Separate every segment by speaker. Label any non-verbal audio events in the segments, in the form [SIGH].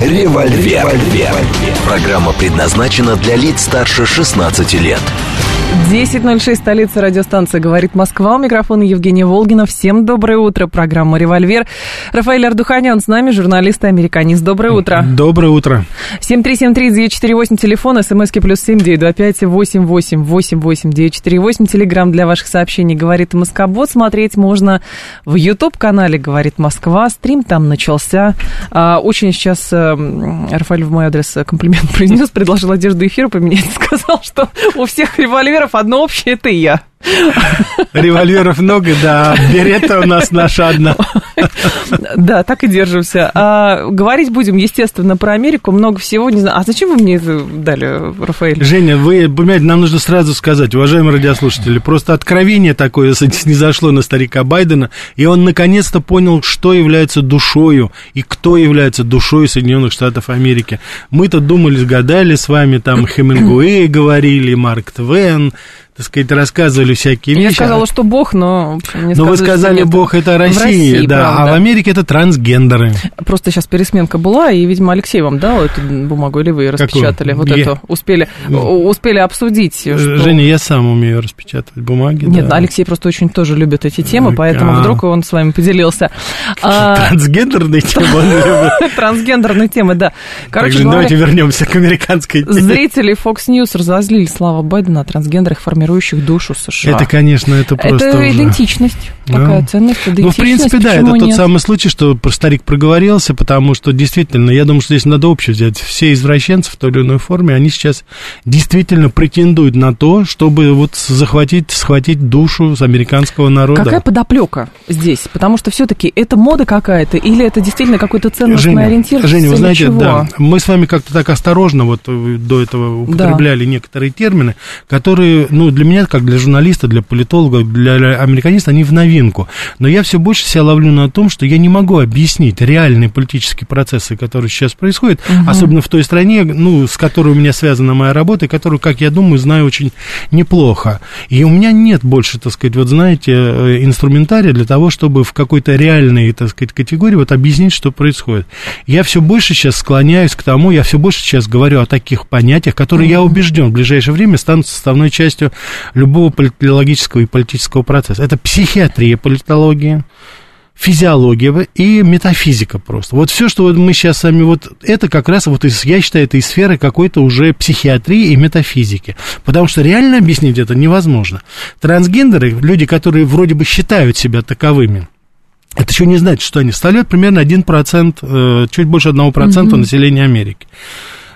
Speaker 1: «Револьвер». «Револьвер». Программа предназначена для лиц старше 16 лет.
Speaker 2: 10.06, столица радиостанции «Говорит Москва». У микрофона Евгения Волгина. Всем доброе утро. Программа «Револьвер». Рафаэль Ардуханян с нами, журналист и американист. Доброе утро.
Speaker 3: Доброе утро.
Speaker 2: 7373948, телефон, смски плюс семь девять два пять восемь восемь восемь восемь девять четыре восемь. Телеграмм для ваших сообщений «Говорит Москобот». Смотреть можно в YouTube-канале «Говорит Москва». Стрим там начался. А, очень сейчас э, Рафаэль в мой адрес комплимент [LAUGHS] произнес, предложил одежду эфира поменять. [LAUGHS] Сказал, что у всех револьвер револьверов одно общее, это и я.
Speaker 3: Револьверов много, да. Берета у нас наша одна.
Speaker 2: Да, так и держимся. А, говорить будем, естественно, про Америку. Много всего. Не знаю. А зачем вы мне это дали, Рафаэль?
Speaker 3: Женя, вы, понимаете, нам нужно сразу сказать, уважаемые радиослушатели, просто откровение такое не зашло на старика Байдена, и он наконец-то понял, что является душою и кто является душой Соединенных Штатов Америки. Мы-то думали, гадали с вами, там Хемингуэй говорили, Марк Твен, так сказать, рассказывали всякие
Speaker 2: Я
Speaker 3: вещи.
Speaker 2: Я сказала, что Бог, но...
Speaker 3: Мне но вы сказали, Бог это Россия, России, да, правда. а в Америке это трансгендеры.
Speaker 2: Просто сейчас пересменка была, и, видимо, Алексей вам дал эту бумагу, или вы ее распечатали? Какую? Вот я... эту, успели, ну, успели обсудить.
Speaker 3: Что... Женя, я сам умею распечатывать бумаги.
Speaker 2: Нет,
Speaker 3: да.
Speaker 2: Алексей просто очень тоже любит эти темы, поэтому а... вдруг он с вами поделился.
Speaker 3: А, [LAUGHS] трансгендерные темы. [LAUGHS]
Speaker 2: Трансгендерные темы, да.
Speaker 3: Короче давайте вернемся к американской теме.
Speaker 2: Зрители Fox News разозлили слава Байдена о трансгендерах формирующих формирующих душу США.
Speaker 3: Это, конечно, это просто
Speaker 2: Это
Speaker 3: уже...
Speaker 2: идентичность, такая ценность, идентичность.
Speaker 3: Ну, в принципе, да, это нет? тот самый случай, что старик проговорился, потому что действительно, я думаю, что здесь надо общее взять. Все извращенцы в той или иной форме, они сейчас действительно претендуют на то, чтобы вот захватить, схватить душу с американского народа.
Speaker 2: Какая подоплека здесь? Потому что все-таки это мода какая-то или это действительно какой-то ценностный
Speaker 3: Женя,
Speaker 2: ориентир?
Speaker 3: Женя, вы знаете, чего? да, мы с вами как-то так осторожно вот до этого употребляли да. некоторые термины, которые, ну, для меня, как для журналиста, для политолога, для американиста, они в новинку. Но я все больше себя ловлю на том, что я не могу объяснить реальные политические процессы, которые сейчас происходят, угу. особенно в той стране, ну, с которой у меня связана моя работа, и которую, как я думаю, знаю очень неплохо. И у меня нет больше, так сказать, вот знаете, э, инструментария для того, чтобы в какой-то реальной, так сказать, категории вот объяснить, что происходит. Я все больше сейчас склоняюсь к тому, я все больше сейчас говорю о таких понятиях, которые, я убежден, в ближайшее время станут составной частью любого политологического и политического процесса. Это психиатрия, политология, физиология и метафизика просто. Вот все, что вот мы сейчас с вами, вот это как раз, вот из, я считаю, это из сферы какой-то уже психиатрии и метафизики. Потому что реально объяснить это невозможно. Трансгендеры, люди, которые вроде бы считают себя таковыми, это еще не значит, что они составляют примерно 1%, э, чуть больше 1% mm-hmm. населения Америки.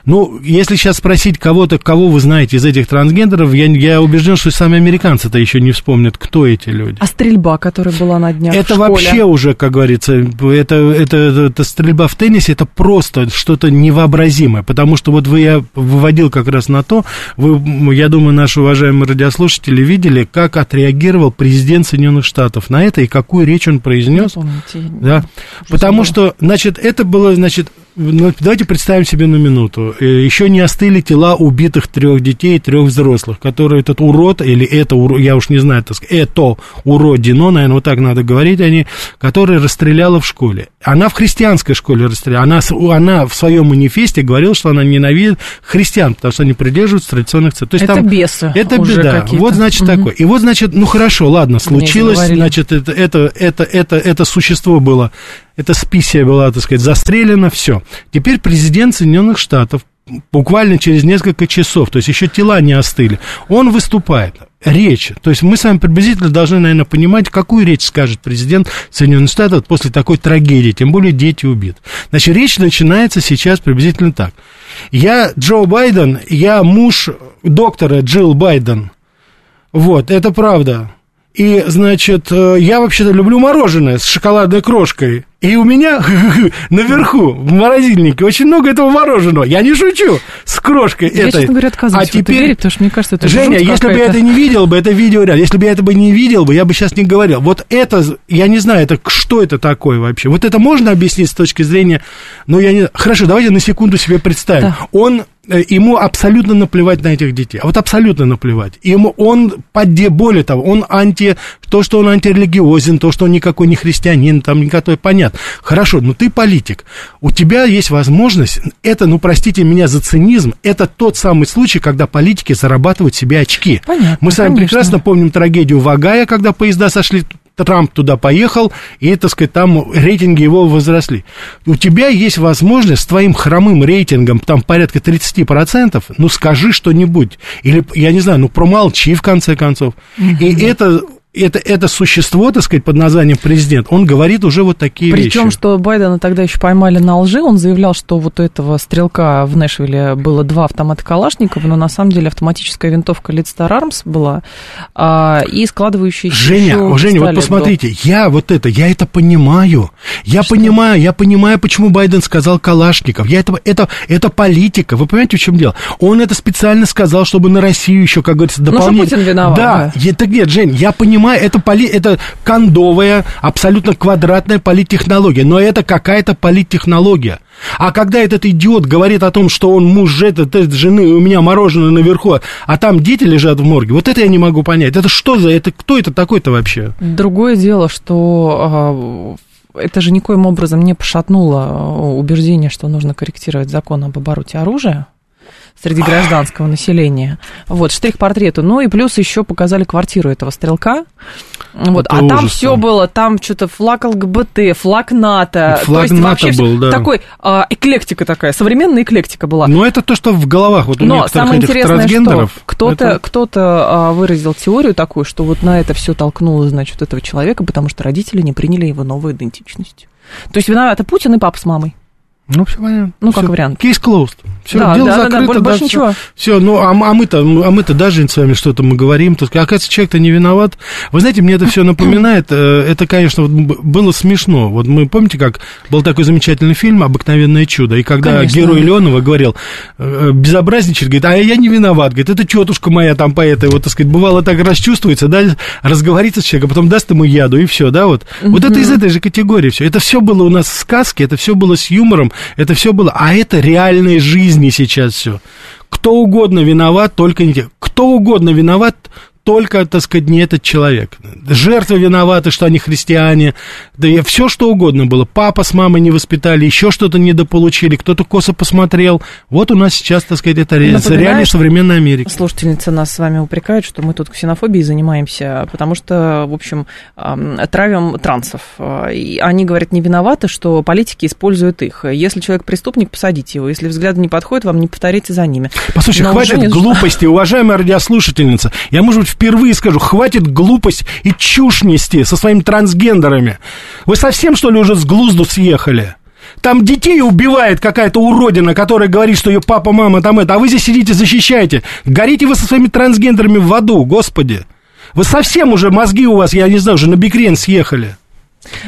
Speaker 3: Ну, если сейчас спросить кого-то, кого вы знаете из этих трансгендеров, я, я убежден, что сами американцы-то еще не вспомнят, кто эти люди.
Speaker 2: А стрельба, которая была на днях
Speaker 3: Это вообще уже, как говорится, это, это, это, стрельба в теннисе, это просто что-то невообразимое, потому что вот вы, я выводил как раз на то, вы, я думаю, наши уважаемые радиослушатели видели, как отреагировал президент Соединенных Штатов на это и какую речь он произнес. Помните, да, потому что, значит, это было, значит, давайте представим себе на минуту. Э, Еще не остыли тела убитых трех детей и трех взрослых, которые этот урод, или это, я уж не знаю, так сказать, это уродино, наверное, вот так надо говорить они, которая расстреляла в школе. Она в христианской школе расстреляла. Она, она в своем манифесте говорила, что она ненавидит христиан, потому что они придерживаются традиционных ценностей.
Speaker 2: это там, бесы
Speaker 3: Это беда. Вот, значит, угу. такое. И вот, значит, ну хорошо, ладно, случилось, значит, это, это, это, это, это существо было эта списия была, так сказать, застрелена, все. Теперь президент Соединенных Штатов буквально через несколько часов, то есть еще тела не остыли, он выступает. Речь. То есть мы с вами приблизительно должны, наверное, понимать, какую речь скажет президент Соединенных Штатов после такой трагедии, тем более дети убиты. Значит, речь начинается сейчас приблизительно так. Я Джо Байден, я муж доктора Джилл Байден. Вот, это правда. И, значит, э, я вообще-то люблю мороженое с шоколадной крошкой. И у меня [LAUGHS] наверху в морозильнике очень много этого мороженого. Я не шучу с крошкой
Speaker 2: я,
Speaker 3: этой.
Speaker 2: честно говоря, отказываюсь
Speaker 3: а теперь...
Speaker 2: верить, потому что мне кажется, это
Speaker 3: Женя, если бы я это не видел бы, это видео ряд. Если бы я это бы не видел бы, я бы сейчас не говорил. Вот это, я не знаю, это что это такое вообще. Вот это можно объяснить с точки зрения... Ну, я не... Хорошо, давайте на секунду себе представим. Да. Он ему абсолютно наплевать на этих детей. А вот абсолютно наплевать. Ему он, поде, более того, он анти, то, что он антирелигиозен, то, что он никакой не христианин, там никакой, понятно. Хорошо, но ты политик. У тебя есть возможность, это, ну, простите меня за цинизм, это тот самый случай, когда политики зарабатывают себе очки.
Speaker 2: Понятно,
Speaker 3: Мы с вами
Speaker 2: конечно.
Speaker 3: прекрасно помним трагедию Вагая, когда поезда сошли Трамп туда поехал, и, так сказать, там рейтинги его возросли. У тебя есть возможность с твоим хромым рейтингом, там порядка 30%, ну, скажи что-нибудь. Или, я не знаю, ну, промолчи, в конце концов. И это это, это существо, так сказать, под названием президент, он говорит уже вот такие
Speaker 2: Причем,
Speaker 3: вещи.
Speaker 2: Причем, что Байдена тогда еще поймали на лжи, он заявлял, что вот у этого стрелка в Нэшвилле было два автомата Калашникова, но на самом деле автоматическая винтовка Star Arms была, а, и складывающаяся
Speaker 3: Женя, Женя, вот посмотрите, был. я вот это, я это понимаю, я что? понимаю, я понимаю, почему Байден сказал Калашников, я это, это, это политика, вы понимаете, в чем дело? Он это специально сказал, чтобы на Россию еще, как говорится, дополнительно...
Speaker 2: Ну, что Путин виноват.
Speaker 3: Да, да. это нет, Жень, я понимаю, понимаю, это, поли, это кондовая, абсолютно квадратная политтехнология, но это какая-то политтехнология. А когда этот идиот говорит о том, что он муж этой жены, у меня мороженое наверху, а там дети лежат в морге, вот это я не могу понять. Это что за, это кто это такой-то вообще?
Speaker 2: Другое дело, что а, это же никоим образом не пошатнуло а, убеждение, что нужно корректировать закон об обороте оружия среди гражданского населения. Вот, штрих портрету. Ну и плюс еще показали квартиру этого стрелка. Вот, а там все было, там что-то флаг ЛГБТ, флаг НАТО.
Speaker 3: Флаг то есть НАТО вообще был, да.
Speaker 2: Такой, а, эклектика такая, современная эклектика была.
Speaker 3: Но это то, что в головах вот у
Speaker 2: Но самое интересное. Что кто-то, это... кто-то а, выразил теорию такую, что вот на это все толкнуло, значит, этого человека, потому что родители не приняли его новую идентичность. То есть виноваты Путин и папа с мамой.
Speaker 3: Ну, все понятно.
Speaker 2: Ну,
Speaker 3: все.
Speaker 2: как вариант.
Speaker 3: Кейс closed. Все,
Speaker 2: да,
Speaker 3: дело
Speaker 2: да,
Speaker 3: закрыто.
Speaker 2: Да, да, больше да, ничего.
Speaker 3: Все, ну, а, а мы-то, а мы-то даже с вами что-то мы говорим. Тут, оказывается, человек-то не виноват. Вы знаете, мне это все напоминает, э, это, конечно, было смешно. Вот мы, помните, как был такой замечательный фильм «Обыкновенное чудо», и когда конечно. герой Леонова говорил, э, безобразничает, говорит, а я не виноват, говорит, это тетушка моя там по этой, вот, так сказать, бывало так расчувствуется, да, разговорится с человеком, потом даст ему яду, и все, да, вот. Вот это из этой же категории все. Это все было у нас в сказке, это все было с юмором, это все было а это реальной жизни сейчас все. Кто угодно виноват, только не те. Кто угодно виноват, только, так сказать, не этот человек. Жертвы виноваты, что они христиане, да и все что угодно было. Папа с мамой не воспитали, еще что-то недополучили, кто-то косо посмотрел. Вот у нас сейчас, так сказать, это реальная современная Америка.
Speaker 2: Слушательница нас с вами упрекает, что мы тут ксенофобией занимаемся, потому что, в общем, травим трансов. И они говорят, не виноваты, что политики используют их. Если человек преступник, посадите его. Если взгляды не подходят, вам не повторите за ними.
Speaker 3: Послушайте, Но хватит глупости, уважаемая радиослушательница. Я, может быть, впервые скажу, хватит глупость и чушь нести со своими трансгендерами. Вы совсем, что ли, уже с глузду съехали? Там детей убивает какая-то уродина, которая говорит, что ее папа, мама там это, а вы здесь сидите, защищаете. Горите вы со своими трансгендерами в аду, господи. Вы совсем уже, мозги у вас, я не знаю, уже на бикрен съехали.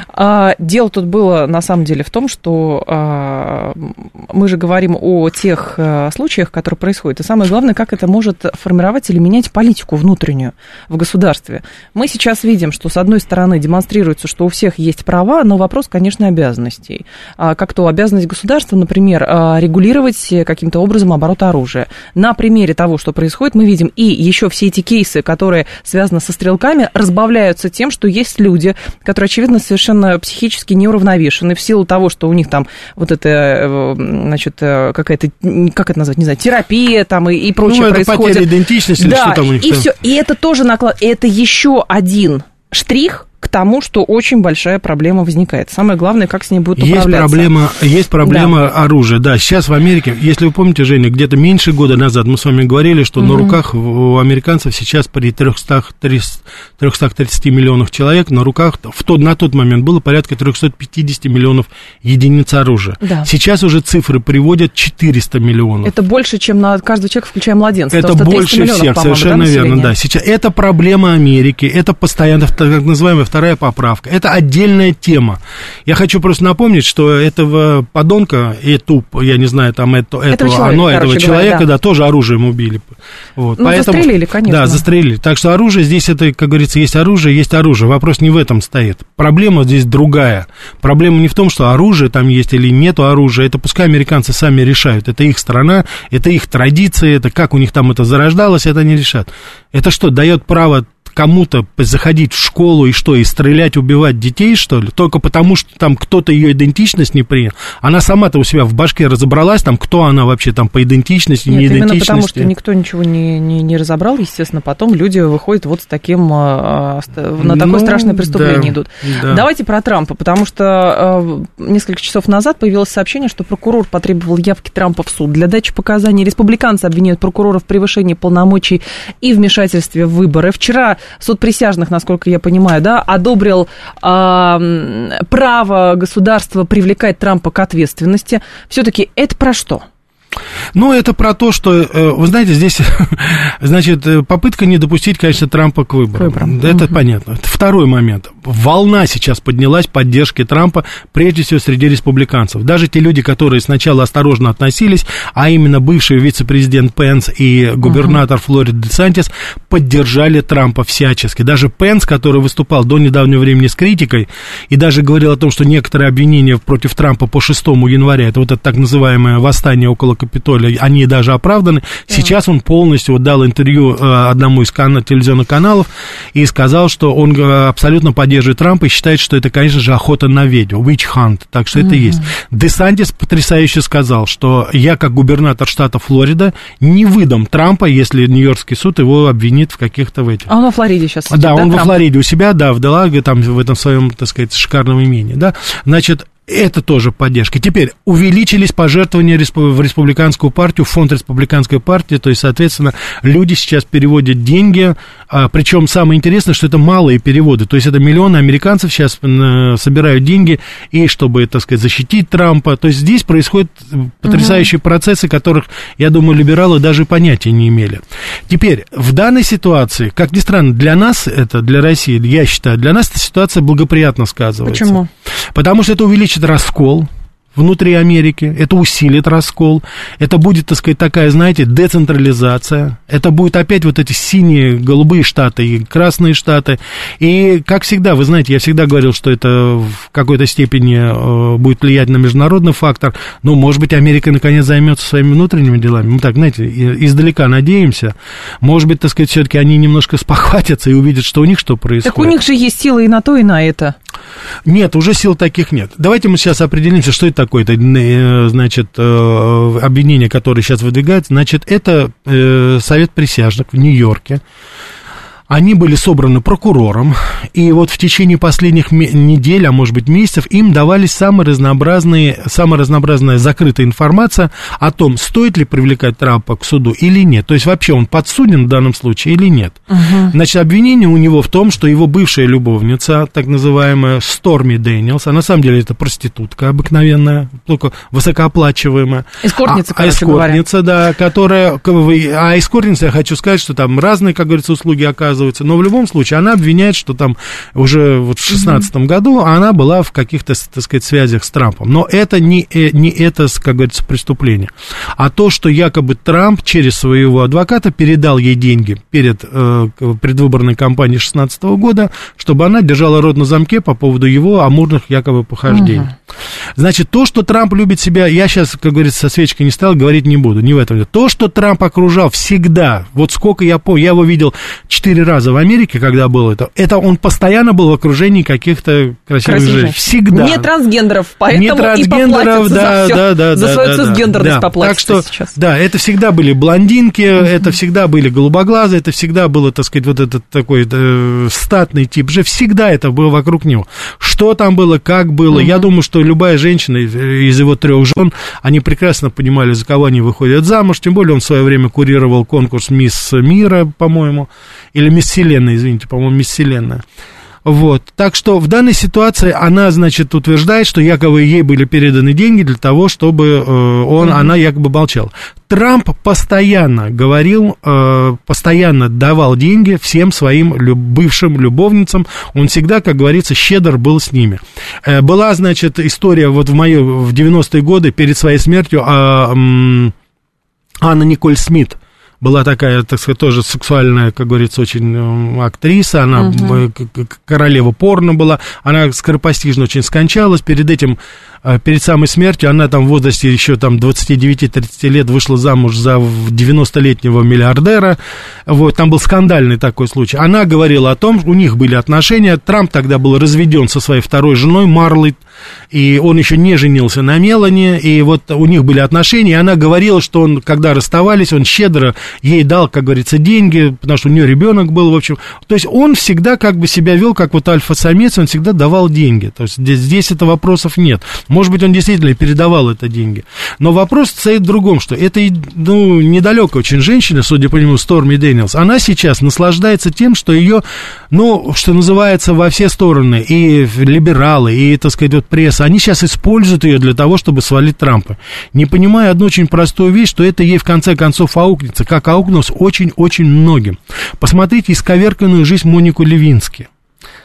Speaker 2: А, дело тут было на самом деле в том, что а, мы же говорим о тех а, случаях, которые происходят. И самое главное, как это может формировать или менять политику внутреннюю в государстве. Мы сейчас видим, что с одной стороны демонстрируется, что у всех есть права, но вопрос, конечно, обязанностей. Как то обязанность государства, например, регулировать каким-то образом оборот оружия. На примере того, что происходит, мы видим и еще все эти кейсы, которые связаны со стрелками, разбавляются тем, что есть люди, которые, очевидно, совершенно психически неуравновешены в силу того, что у них там вот это, э, значит, э, какая-то, как это назвать, не знаю, терапия там и, и прочее ну, это происходит.
Speaker 3: потеря идентичности да, или что там у них
Speaker 2: и
Speaker 3: там.
Speaker 2: все, и это тоже наклад, это еще один штрих, к тому, что очень большая проблема возникает. Самое главное, как с ней будет управляться.
Speaker 3: Есть проблема, есть проблема да. оружия. Да, сейчас в Америке, если вы помните, Женя, где-то меньше года назад мы с вами говорили, что угу. на руках у американцев сейчас при 300, 330 миллионах человек на руках в тот, на тот момент было порядка 350 миллионов единиц оружия. Да. Сейчас уже цифры приводят 400 миллионов.
Speaker 2: Это больше, чем на каждого человека, включая младенца.
Speaker 3: Это больше всех, совершенно да, верно, да. Сейчас это проблема Америки, это постоянно так называемая вторая поправка. Это отдельная тема. Я хочу просто напомнить, что этого подонка, эту, я не знаю, там это, этого, этого человека, оно, этого человека, говоря, да. да, тоже оружием убили.
Speaker 2: Вот. Ну, Поэтому, застрелили, конечно.
Speaker 3: Да, застрелили. Так что оружие здесь, это, как говорится, есть оружие, есть оружие. Вопрос не в этом стоит. Проблема здесь другая. Проблема не в том, что оружие там есть или нету оружия. Это пускай американцы сами решают. Это их страна, это их традиции, это как у них там это зарождалось, это они решат. Это что, дает право кому-то заходить в школу и что, и стрелять, убивать детей, что ли? Только потому, что там кто-то ее идентичность не принял. Она сама-то у себя в башке разобралась, там, кто она вообще там по идентичности, Нет, не
Speaker 2: именно
Speaker 3: идентичности.
Speaker 2: потому, что никто ничего не, не, не разобрал, естественно, потом люди выходят вот с таким, а, на такое ну, страшное преступление да, идут. Да. Давайте про Трампа, потому что а, несколько часов назад появилось сообщение, что прокурор потребовал явки Трампа в суд для дачи показаний. Республиканцы обвиняют прокурора в превышении полномочий и вмешательстве в выборы. Вчера суд присяжных, насколько я понимаю, да, одобрил э, право государства привлекать Трампа к ответственности. Все-таки это про что?
Speaker 3: Ну, это про то, что, э, вы знаете, здесь, [LAUGHS] значит, э, попытка не допустить, конечно, Трампа к выборам. К выборам. Это угу. понятно. Второй момент. Волна сейчас поднялась поддержки Трампа, прежде всего, среди республиканцев. Даже те люди, которые сначала осторожно относились, а именно бывший вице-президент Пенс и губернатор угу. Флориды Десантис, поддержали Трампа всячески. Даже Пенс, который выступал до недавнего времени с критикой и даже говорил о том, что некоторые обвинения против Трампа по 6 января, это вот это так называемое восстание около Капитолия, они даже оправданы. Да. Сейчас он полностью вот дал интервью э, одному из кан- телевизионных каналов и сказал, что он э, абсолютно поддерживает Трампа и считает, что это, конечно же, охота на ведьму, witch hunt, так что mm-hmm. это есть. Десантис потрясающе сказал, что я, как губернатор штата Флорида, не выдам Трампа, если Нью-Йоркский суд его обвинит в каких-то в этих...
Speaker 2: А он во Флориде сейчас
Speaker 3: сидит, Да, он Трамп? во Флориде у себя, да, в Делаге, там, в этом своем, так сказать, шикарном имении, да. Значит, это тоже поддержка. Теперь увеличились пожертвования в республиканскую партию, в фонд республиканской партии, то есть, соответственно, люди сейчас переводят деньги, а, причем самое интересное, что это малые переводы, то есть это миллионы американцев сейчас э, собирают деньги, и чтобы, так сказать, защитить Трампа, то есть здесь происходят потрясающие угу. процессы, которых, я думаю, либералы даже понятия не имели. Теперь, в данной ситуации, как ни странно, для нас это, для России, я считаю, для нас эта ситуация благоприятно сказывается.
Speaker 2: Почему?
Speaker 3: Потому что это увеличивает увеличит раскол внутри Америки, это усилит раскол, это будет, так сказать, такая, знаете, децентрализация, это будет опять вот эти синие, голубые штаты и красные штаты, и, как всегда, вы знаете, я всегда говорил, что это в какой-то степени э, будет влиять на международный фактор, но, может быть, Америка наконец займется своими внутренними делами, мы так, знаете, издалека надеемся, может быть, так сказать, все-таки они немножко спохватятся и увидят, что у них что происходит.
Speaker 2: Так у них же есть силы и на то, и на это.
Speaker 3: Нет, уже сил таких нет. Давайте мы сейчас определимся, что это такое. Это, э, значит, э, обвинение, которое сейчас выдвигается. Значит, это э, Совет присяжных в Нью-Йорке они были собраны прокурором, и вот в течение последних недель, а может быть месяцев, им давались самые разнообразные, самая разнообразная закрытая информация о том, стоит ли привлекать Трампа к суду или нет. То есть вообще он подсуден в данном случае или нет. Угу. Значит, обвинение у него в том, что его бывшая любовница, так называемая Сторми Дэниелс, а на самом деле это проститутка обыкновенная, только высокооплачиваемая.
Speaker 2: Эскортница,
Speaker 3: а, короче эскортница, говоря. да, которая... А эскортница, я хочу сказать, что там разные, как говорится, услуги оказываются оказывается. Но в любом случае она обвиняет, что там уже вот в 2016 mm-hmm. году она была в каких-то, так сказать, связях с Трампом. Но это не, э, не это, как говорится, преступление. А то, что якобы Трамп через своего адвоката передал ей деньги перед э, предвыборной кампанией 2016 года, чтобы она держала рот на замке по поводу его амурных якобы похождений. Mm-hmm. Значит, то, что Трамп любит себя, я сейчас, как говорится, со свечкой не стал, говорить не буду, не в этом. То, что Трамп окружал всегда, вот сколько я помню, я его видел четыре раза в Америке, когда был это, это он постоянно был в окружении каких-то красивых женщин. Всегда.
Speaker 2: Не трансгендеров, поэтому
Speaker 3: не трансгендеров,
Speaker 2: и
Speaker 3: да,
Speaker 2: за
Speaker 3: да, да,
Speaker 2: за
Speaker 3: да,
Speaker 2: свою
Speaker 3: да,
Speaker 2: цисгендерность
Speaker 3: да.
Speaker 2: поплатится
Speaker 3: Так что,
Speaker 2: сейчас.
Speaker 3: да, это всегда были блондинки, это всегда были голубоглазые, это всегда было, так сказать, вот этот такой э, статный тип же, всегда это было вокруг него. Что там было, как было, я думаю, что любая женщина из из его трех жен, они прекрасно понимали, за кого они выходят замуж, тем более он в свое время курировал конкурс Мисс Мира, по-моему, или Мисс Вселенная, извините, по-моему, Мисс Вселенная. Вот. Так что в данной ситуации она, значит, утверждает, что якобы ей были переданы деньги для того, чтобы э, он, она якобы молчала. Трамп постоянно говорил, э, постоянно давал деньги всем своим люб- бывшим любовницам. Он всегда, как говорится, щедр был с ними. Э, была, значит, история вот в мои, в 90-е годы перед своей смертью а, м, Анна Николь Смит была такая, так сказать, тоже сексуальная, как говорится, очень э, актриса, она к- королева порно была, она скоропостижно очень скончалась, перед этим, э, перед самой смертью, она там в возрасте еще там 29-30 лет вышла замуж за в- 90-летнего миллиардера, вот, там был скандальный такой случай. Она говорила о том, у них были отношения, Трамп тогда был разведен со своей второй женой Марлой, и он еще не женился на Мелани, и вот у них были отношения, и она говорила, что он, когда расставались, он щедро ей дал, как говорится, деньги, потому что у нее ребенок был, в общем. То есть он всегда как бы себя вел, как вот альфа-самец, он всегда давал деньги. То есть здесь, здесь это вопросов нет. Может быть, он действительно передавал это деньги. Но вопрос стоит в другом, что это, ну, недалеко очень женщина, судя по нему, Сторми Дэниелс, она сейчас наслаждается тем, что ее, ну, что называется, во все стороны, и либералы, и, так сказать, вот пресса, они сейчас используют ее для того, чтобы свалить Трампа. Не понимая одну очень простую вещь, что это ей в конце концов аукнется, как аукнулось очень-очень многим. Посмотрите исковерканную жизнь Монику Левински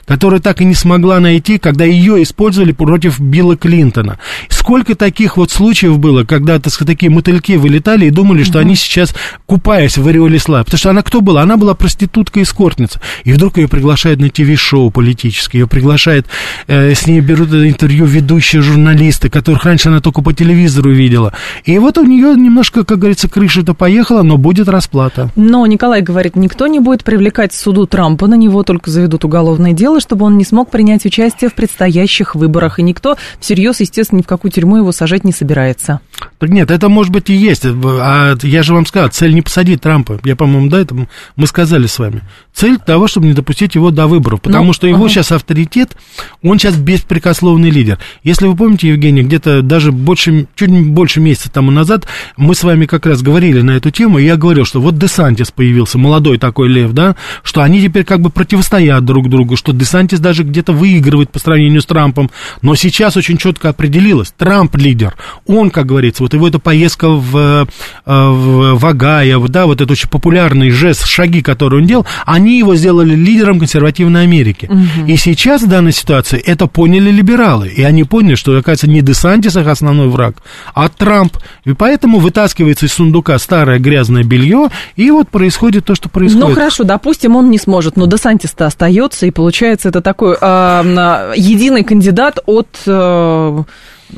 Speaker 3: которая так и не смогла найти, когда ее использовали против Билла Клинтона. Сколько таких вот случаев было, когда, так сказать, такие мотыльки вылетали и думали, что они сейчас, купаясь в ореоле славы, потому что она кто была? Она была проститутка-эскортница, и вдруг ее приглашают на ТВ-шоу политические, ее приглашают, э, с ней берут интервью ведущие журналисты, которых раньше она только по телевизору видела. И вот у нее немножко, как говорится, крыша-то поехала, но будет расплата.
Speaker 2: Но Николай говорит, никто не будет привлекать к суду Трампа, на него только заведут уголовное дело, чтобы он не смог принять участие в предстоящих выборах, и никто всерьез, естественно, ни в какую тюрьму его сажать не собирается.
Speaker 3: Так нет, это может быть и есть. А я же вам сказал, цель не посадить Трампа. Я, по-моему, до этого мы сказали с вами. Цель того, чтобы не допустить его до выборов. Потому
Speaker 2: Ну,
Speaker 3: что его
Speaker 2: ага.
Speaker 3: сейчас авторитет, он сейчас беспрекословный лидер. Если вы помните, Евгений, где-то даже больше, чуть больше месяца тому назад мы с вами как раз говорили на эту тему, и я говорил, что вот Десантис появился, молодой такой лев, да, что они теперь как бы противостоят друг другу, что Десантис даже где-то выигрывает по сравнению с Трампом. Но сейчас очень четко определилось, Трамп лидер. Он, как говорится, вот его эта поездка в, э, в, в Огайо, да, вот это очень популярный жест, шаги, которые он делал, они его сделали лидером консервативной Америки. И сейчас в данной ситуации это поняли либералы. И они поняли, что, оказывается, не Десантис их основной враг, а Трамп. И поэтому вытаскивается из сундука старое грязное белье, и вот происходит то, что происходит.
Speaker 2: Ну хорошо, допустим, он не сможет, но Десантис-то остается, и получается это такой э, единый кандидат от э,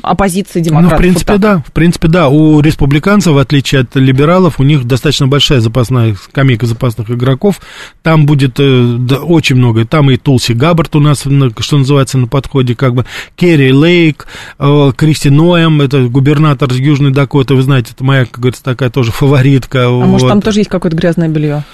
Speaker 2: оппозиции
Speaker 3: Ну,
Speaker 2: демократов.
Speaker 3: в принципе,
Speaker 2: Вот
Speaker 3: да. В принципе, да. У республиканцев, в отличие от либералов, у них достаточно большая запасная скамейка запасных игроков. Там будет э, да, очень много. Там и Тулси Габбард у нас, на- что называется, на подходе, как бы Керри Лейк, э, Кристи Ноэм, это губернатор Южной Дакоты, вы знаете, это моя, как говорится, такая тоже фаворитка.
Speaker 2: А может,
Speaker 3: вот.
Speaker 2: там тоже есть какое-то грязное белье?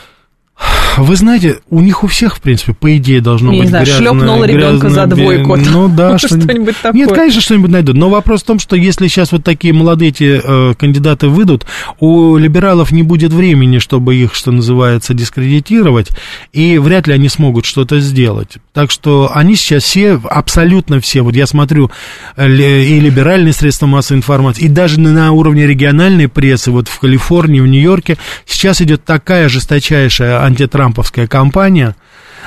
Speaker 3: Вы знаете, у них у всех, в принципе, по идее должно
Speaker 2: Я не
Speaker 3: быть
Speaker 2: знаю,
Speaker 3: грязное,
Speaker 2: шлепнула ребенка за двойку.
Speaker 3: Ну [LAUGHS] да,
Speaker 2: Что-нибудь такое.
Speaker 3: Нет, конечно, что-нибудь найдут. Но вопрос в том, что если сейчас вот такие молодые эти э, кандидаты выйдут, у либералов не будет времени, чтобы их, что называется, дискредитировать, и вряд ли они смогут что-то сделать. Так что они сейчас все, абсолютно все, вот я смотрю и либеральные средства массовой информации, и даже на, уровне региональной прессы, вот в Калифорнии, в Нью-Йорке, сейчас идет такая жесточайшая антитрамповская кампания,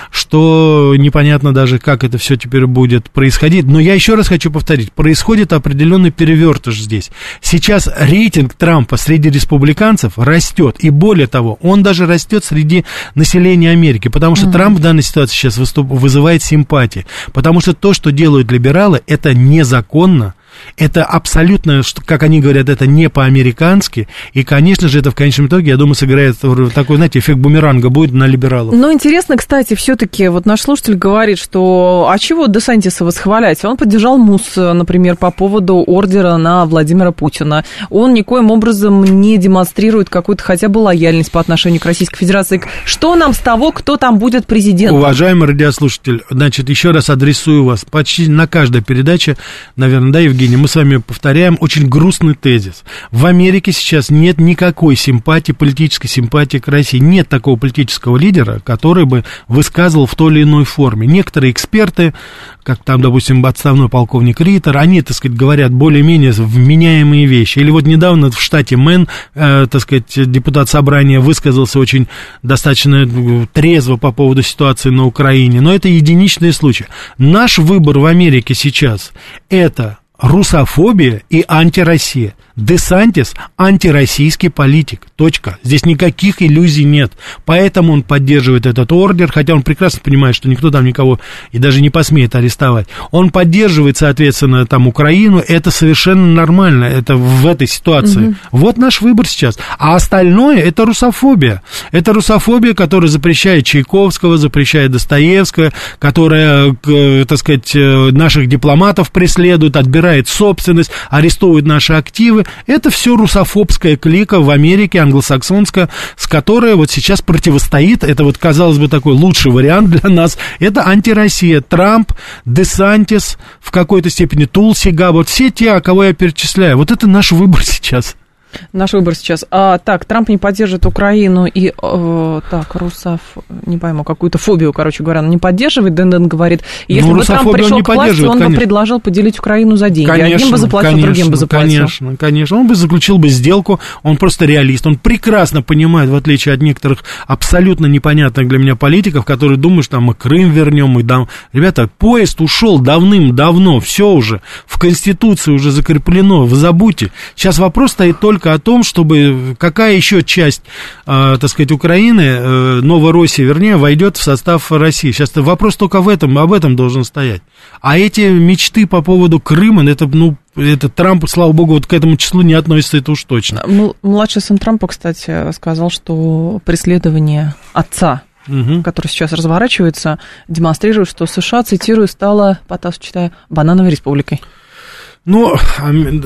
Speaker 3: что непонятно даже, как это все теперь будет происходить. Но я еще раз хочу повторить, происходит определенный перевертыш здесь. Сейчас рейтинг Трампа среди республиканцев растет, и более того, он даже растет среди населения Америки, потому что Трамп в данной ситуации сейчас выступ- вызывает симпатии, потому что то, что делают либералы, это незаконно, Это абсолютно, как они говорят, это не по-американски. И, конечно же, это в конечном итоге, я думаю, сыграет такой, знаете, эффект бумеранга будет на либералов.
Speaker 2: Но интересно, кстати, все-таки, вот наш слушатель говорит, что а чего Десантиса восхвалять? Он поддержал МУС, например, по поводу ордера на Владимира Путина. Он никоим образом не демонстрирует какую-то хотя бы лояльность по отношению к Российской Федерации. Что нам с того, кто там будет президентом?
Speaker 3: Уважаемый радиослушатель, значит, еще раз адресую вас почти на каждой передаче, наверное, да, Евгений, мы с вами повторяем очень грустный тезис. В Америке сейчас нет никакой симпатии, политической симпатии к России. Нет такого политического лидера, который бы высказывал в той или иной форме. Некоторые эксперты, как там, допустим, отставной полковник Риттер, они, так сказать, говорят более-менее вменяемые вещи. Или вот недавно в штате Мэн, э, так сказать, депутат собрания высказался очень достаточно э, трезво по поводу ситуации на Украине. Но это единичные случаи. Наш выбор в Америке сейчас – это русофобия и антироссия. Десантис – антироссийский политик. Точка. Здесь никаких иллюзий нет. Поэтому он поддерживает этот ордер, хотя он прекрасно понимает, что никто там никого и даже не посмеет арестовать. Он поддерживает, соответственно, там Украину. Это совершенно нормально. Это в этой ситуации. Угу. Вот наш выбор сейчас. А остальное – это русофобия. Это русофобия, которая запрещает Чайковского, запрещает Достоевского, которая, так сказать, э, наших дипломатов преследует, отбирает собственность, арестовывает наши активы это все русофобская клика в Америке, англосаксонская, с которой вот сейчас противостоит, это вот, казалось бы, такой лучший вариант для нас, это антироссия. Трамп, Десантис, в какой-то степени Тулси Габбард, все те, кого я перечисляю. Вот это наш выбор сейчас.
Speaker 2: Наш выбор сейчас. А, так, Трамп не поддерживает Украину и, э, так, Русов, не пойму, какую-то фобию, короче говоря, он не поддерживает, Денден говорит. И если ну, бы Трамп пришел к власти, он конечно. бы предложил поделить Украину за деньги. Конечно, Одним бы заплатил, конечно, другим бы заплатил.
Speaker 3: Конечно, конечно. Он бы заключил бы сделку, он просто реалист, он прекрасно понимает, в отличие от некоторых абсолютно непонятных для меня политиков, которые думают, что там мы Крым вернем, и дам. Ребята, поезд ушел давным-давно, все уже, в Конституции уже закреплено, вы забудьте. Сейчас вопрос стоит только только о том, чтобы какая еще часть, э, так сказать, Украины, э, Новороссии, вернее, войдет в состав России. Сейчас вопрос только в этом, об этом должен стоять. А эти мечты по поводу Крыма, это, ну, это Трамп, слава богу, вот к этому числу не относится, это уж точно.
Speaker 2: Младший сын Трампа, кстати, сказал, что преследование отца угу. который сейчас разворачивается, демонстрирует, что США, цитирую, стала, Потас читая, банановой республикой.
Speaker 3: Ну,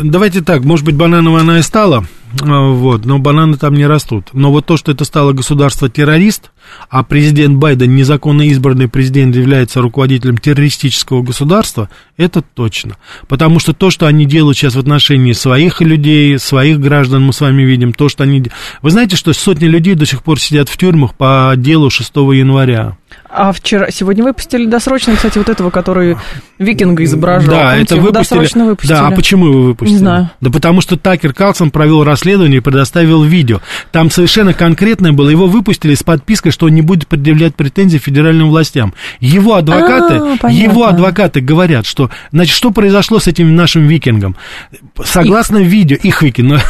Speaker 3: давайте так, может быть, банановая она и стала, а, вот, но бананы там не растут. Но вот то, что это стало государство-террорист, а президент Байден, незаконно избранный президент, является руководителем террористического государства, это точно. Потому что то, что они делают сейчас в отношении своих людей, своих граждан, мы с вами видим, то, что они... Вы знаете, что сотни людей до сих пор сидят в тюрьмах по делу 6 января?
Speaker 2: А вчера, сегодня выпустили досрочно, кстати, вот этого, который викинга изображал.
Speaker 3: Да, Помните, это выпустили. Досрочно выпустили. Да, а почему его выпустили?
Speaker 2: Не знаю.
Speaker 3: Да потому что Такер Калсон провел расследование и предоставил видео. Там совершенно конкретное было. Его выпустили с подпиской, что он не будет предъявлять претензии федеральным властям. Его адвокаты, а, его адвокаты говорят, что, значит, что произошло с этим нашим викингом? Согласно их. видео, их викинг,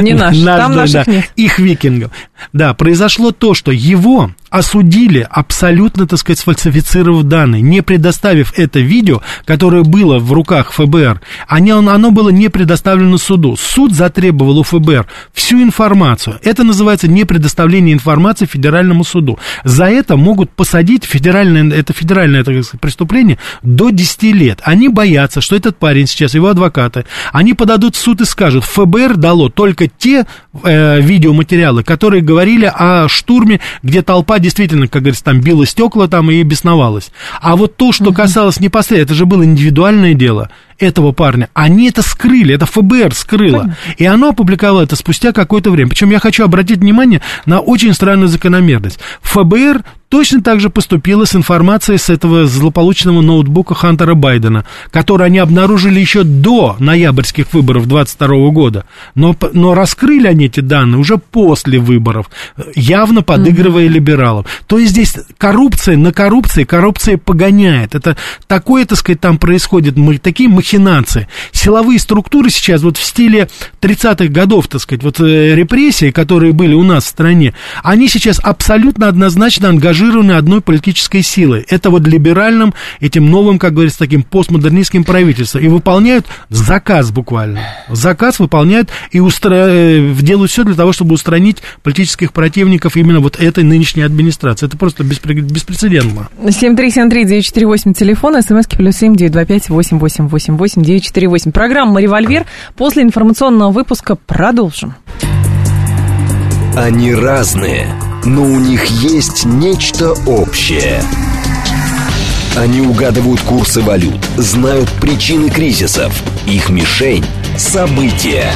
Speaker 2: не [LAUGHS] наш, там наших нет.
Speaker 3: их викингов. Да, произошло то, что его осудили, абсолютно, так сказать, сфальсифицировав данные, не предоставив это видео, которое было в руках ФБР, они, оно было не предоставлено суду. Суд затребовал у ФБР всю информацию. Это называется не предоставление информации федеральному суду. За это могут посадить федеральное, это федеральное так сказать, преступление до 10 лет. Они боятся, что этот парень сейчас, его адвокаты, они подадут в суд и скажут, ФБР дало только те э, видеоматериалы, которые говорили о штурме, где толпа действительно, как говорится, там била стекла там и бесновалась. А вот то, что касалось непосредственно, это же было индивидуальное дело этого парня, они это скрыли, это ФБР скрыло. Понятно. И оно опубликовало это спустя какое-то время. Причем я хочу обратить внимание на очень странную закономерность. ФБР точно так же поступило с информацией с этого злополучного ноутбука Хантера Байдена, который они обнаружили еще до ноябрьских выборов 22 года. Но, но раскрыли они эти данные уже после выборов, явно подыгрывая mm-hmm. либералам. То есть здесь коррупция на коррупции, коррупция погоняет. Это такое, так сказать, там происходит, мы, такие махинации. Силовые структуры сейчас вот в стиле 30-х годов, так сказать, вот э, репрессии, которые были у нас в стране, они сейчас абсолютно однозначно ангажированы одной политической силой. Это вот либеральным, этим новым, как говорится, таким постмодернистским правительством. И выполняют заказ буквально. Заказ выполняют и устра... Э, делают все для того, чтобы устранить политических противников именно вот этой нынешней администрации. Это просто беспре... беспрецедентно.
Speaker 2: 7373948, телефон, смски плюс 7925 888 948. Программа «Револьвер». После информационного выпуска продолжим.
Speaker 1: Они разные, но у них есть нечто общее. Они угадывают курсы валют, знают причины кризисов. Их мишень – события.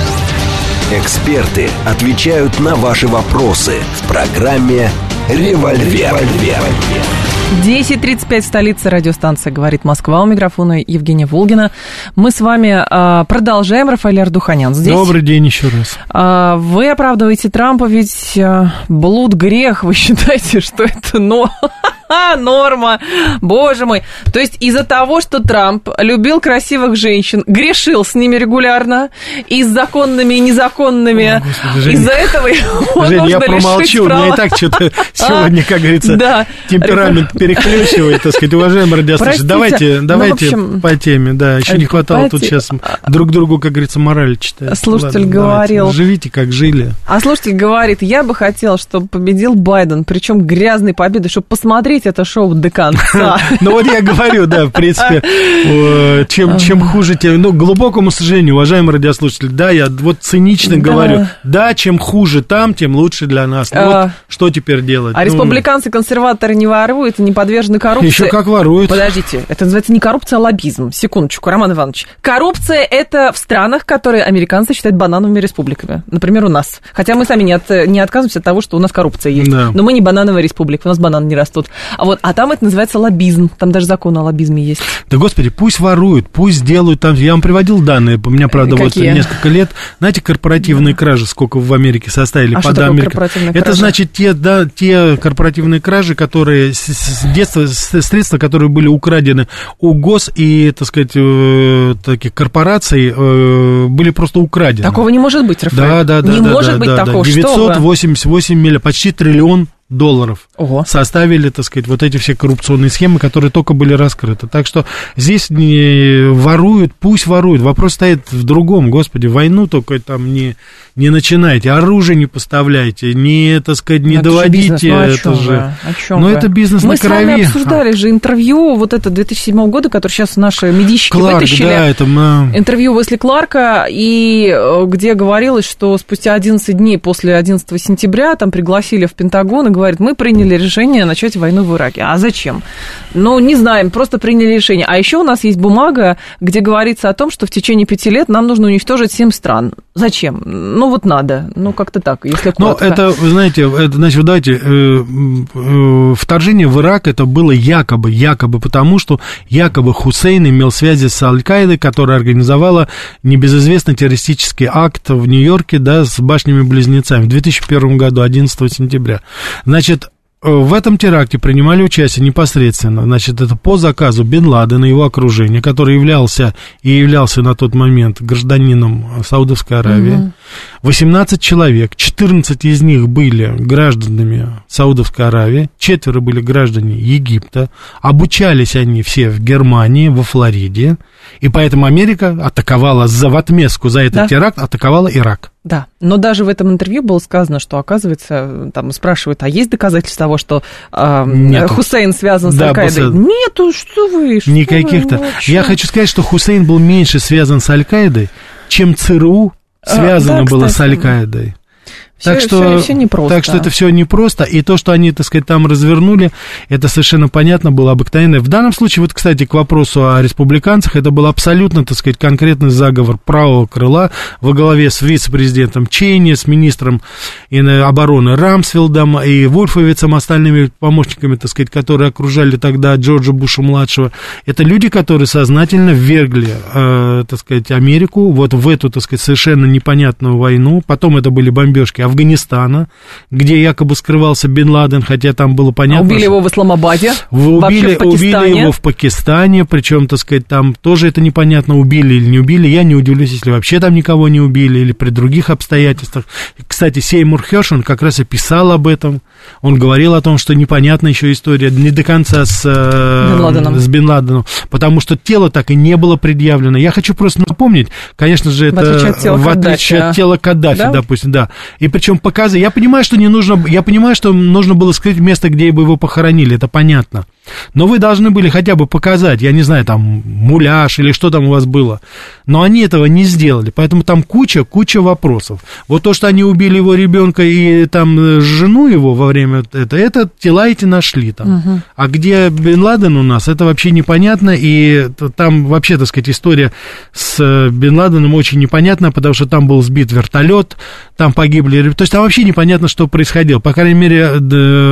Speaker 1: Эксперты отвечают на ваши вопросы в программе «Револьвер». «Револьвер».
Speaker 2: 10.35, столица радиостанция «Говорит Москва». У микрофона Евгения Волгина. Мы с вами а, продолжаем. Рафаэль Ардуханян здесь.
Speaker 3: Добрый день еще раз.
Speaker 2: А, вы оправдываете Трампа, ведь а, блуд грех. Вы считаете, что это но... норма, боже мой. То есть из-за того, что Трамп любил красивых женщин, грешил с ними регулярно, и с законными, и незаконными, из-за этого [LAUGHS]
Speaker 3: Жень, я промолчу, у меня и так что-то [LAUGHS] сегодня, как говорится, да. темперамент переключивает, так сказать, уважаемые радиослушатели. Давайте, ну, давайте общем, по теме, да, еще не хватало тут сейчас друг другу, как говорится, мораль читать.
Speaker 2: Слушатель Ладно, говорил...
Speaker 3: Давайте, живите, как жили.
Speaker 2: А слушатель говорит, я бы хотел, чтобы победил Байден, причем грязной победой, чтобы посмотреть смотреть это шоу до конца. [LAUGHS]
Speaker 3: Ну вот я говорю, да, в принципе, чем, чем хуже, тем, ну, глубокому сожалению, уважаемые радиослушатели, да, я вот цинично говорю, да, чем хуже там, тем лучше для нас. Ну, вот а. что теперь делать?
Speaker 2: А ну, республиканцы, консерваторы не воруют, не подвержены коррупции.
Speaker 3: Еще как воруют.
Speaker 2: Подождите, это называется не коррупция, а лоббизм. Секундочку, Роман Иванович. Коррупция это в странах, которые американцы считают банановыми республиками. Например, у нас. Хотя мы сами не, от, не отказываемся от того, что у нас коррупция есть. Да. Но мы не банановая республика, у нас бананы не растут. А, вот, а там это называется лоббизм. Там даже закон о лоббизме есть.
Speaker 3: Да, господи, пусть воруют, пусть делают там. Я вам приводил данные, у меня, правда, Какие? вот несколько лет. Знаете, корпоративные да. кражи, сколько в Америке составили
Speaker 2: а
Speaker 3: под
Speaker 2: что?
Speaker 3: Это
Speaker 2: кражи?
Speaker 3: значит те, да, те корпоративные кражи, которые с, с детства, с, средства, которые были украдены у гос и, так сказать, э, таких корпораций, э, были просто украдены.
Speaker 2: Такого не может быть, Рафаэль.
Speaker 3: Да, да, да.
Speaker 2: Не
Speaker 3: да,
Speaker 2: может
Speaker 3: да,
Speaker 2: быть
Speaker 3: да,
Speaker 2: такого.
Speaker 3: Да. 988 миллионов, почти триллион долларов
Speaker 2: Ого.
Speaker 3: составили, так сказать, вот эти все коррупционные схемы, которые только были раскрыты. Так что здесь не воруют, пусть воруют. Вопрос стоит в другом, господи, войну только там не, не начинайте, оружие не поставляйте, не, так сказать, не это доводите.
Speaker 2: Же.
Speaker 3: Ну, это же.
Speaker 2: О чем
Speaker 3: Но это бизнес
Speaker 2: Мы
Speaker 3: на крови.
Speaker 2: Мы с вами обсуждали же интервью вот это 2007 года, которое сейчас наши медийщики
Speaker 3: Кларк,
Speaker 2: вытащили.
Speaker 3: Да, это мы...
Speaker 2: Интервью Уэсли Кларка, и э, где говорилось, что спустя 11 дней после 11 сентября там пригласили в Пентагон и говорит, мы приняли решение начать войну в Ираке. А зачем? Ну, не знаем, просто приняли решение. А еще у нас есть бумага, где говорится о том, что в течение пяти лет нам нужно уничтожить семь стран. Зачем? Ну, вот надо. Ну, как-то так, если
Speaker 3: ну, коротко. Ну, это, вы знаете, это, значит, давайте, э, э, вторжение в Ирак это было якобы, якобы потому, что якобы Хусейн имел связи с Аль-Каидой, которая организовала небезызвестный террористический акт в Нью-Йорке, да, с башнями-близнецами в 2001 году, 11 сентября. Значит, Э, в этом теракте принимали участие непосредственно, значит, это по заказу Бен Ладена и его окружения, который являлся и являлся на тот момент гражданином Саудовской Аравии. Угу. 18 человек, 14 из них были гражданами Саудовской Аравии, четверо были граждане Египта, обучались они все в Германии, во Флориде, и поэтому Америка атаковала за в отместку за этот да. теракт, атаковала Ирак.
Speaker 2: Да, но даже в этом интервью было сказано, что, оказывается, там спрашивают, а есть доказательства того, что э, Хусейн связан с да, Аль-Каидой? Был... Нету, что вы, что
Speaker 3: Никаких-то. Я хочу сказать, что Хусейн был меньше связан с Аль-Каидой, чем ЦРУ связано а, да, было кстати. с Аль-Каидой.
Speaker 2: Все, так что, все, все непросто.
Speaker 3: Так что это все непросто. И то, что они, так сказать, там развернули, это совершенно понятно было обыкновенно. В данном случае, вот, кстати, к вопросу о республиканцах, это был абсолютно, так сказать, конкретный заговор правого крыла во главе с вице-президентом Чейни, с министром обороны Рамсфилдом и Вольфовицем, остальными помощниками, так сказать, которые окружали тогда Джорджа Буша-младшего. Это люди, которые сознательно ввергли, э, так сказать, Америку вот в эту, так сказать, совершенно непонятную войну. Потом это были бомбежки Афганистана, где якобы скрывался Бен Ладен, хотя там было понятно...
Speaker 2: А убили его в Исламабаде,
Speaker 3: убили,
Speaker 2: в
Speaker 3: убили его в Пакистане, причем, так сказать, там тоже это непонятно, убили или не убили. Я не удивлюсь, если вообще там никого не убили или при других обстоятельствах. Кстати, Сеймур Хершин как раз и писал об этом. Он говорил о том, что непонятна еще история не до конца с, э, Бен с Бен Ладеном, потому что тело так и не было предъявлено. Я хочу просто напомнить, конечно же, это в отличие от тела, в отличие от тела Каддафи, да? допустим, да. И причем показы. Я понимаю, что не нужно, я понимаю, что нужно было скрыть место, где бы его похоронили, это понятно. Но вы должны были хотя бы показать, я не знаю, там, муляж или что там у вас было. Но они этого не сделали, поэтому там куча, куча вопросов. Вот то, что они убили его ребенка и там жену его во время этого, это тела эти нашли там. Угу. А где Бен Ладен у нас, это вообще непонятно, и там вообще, так сказать, история с э, Бен Ладеном очень непонятна, потому что там был сбит вертолет, там погибли, то есть там вообще непонятно, что происходило. По крайней мере,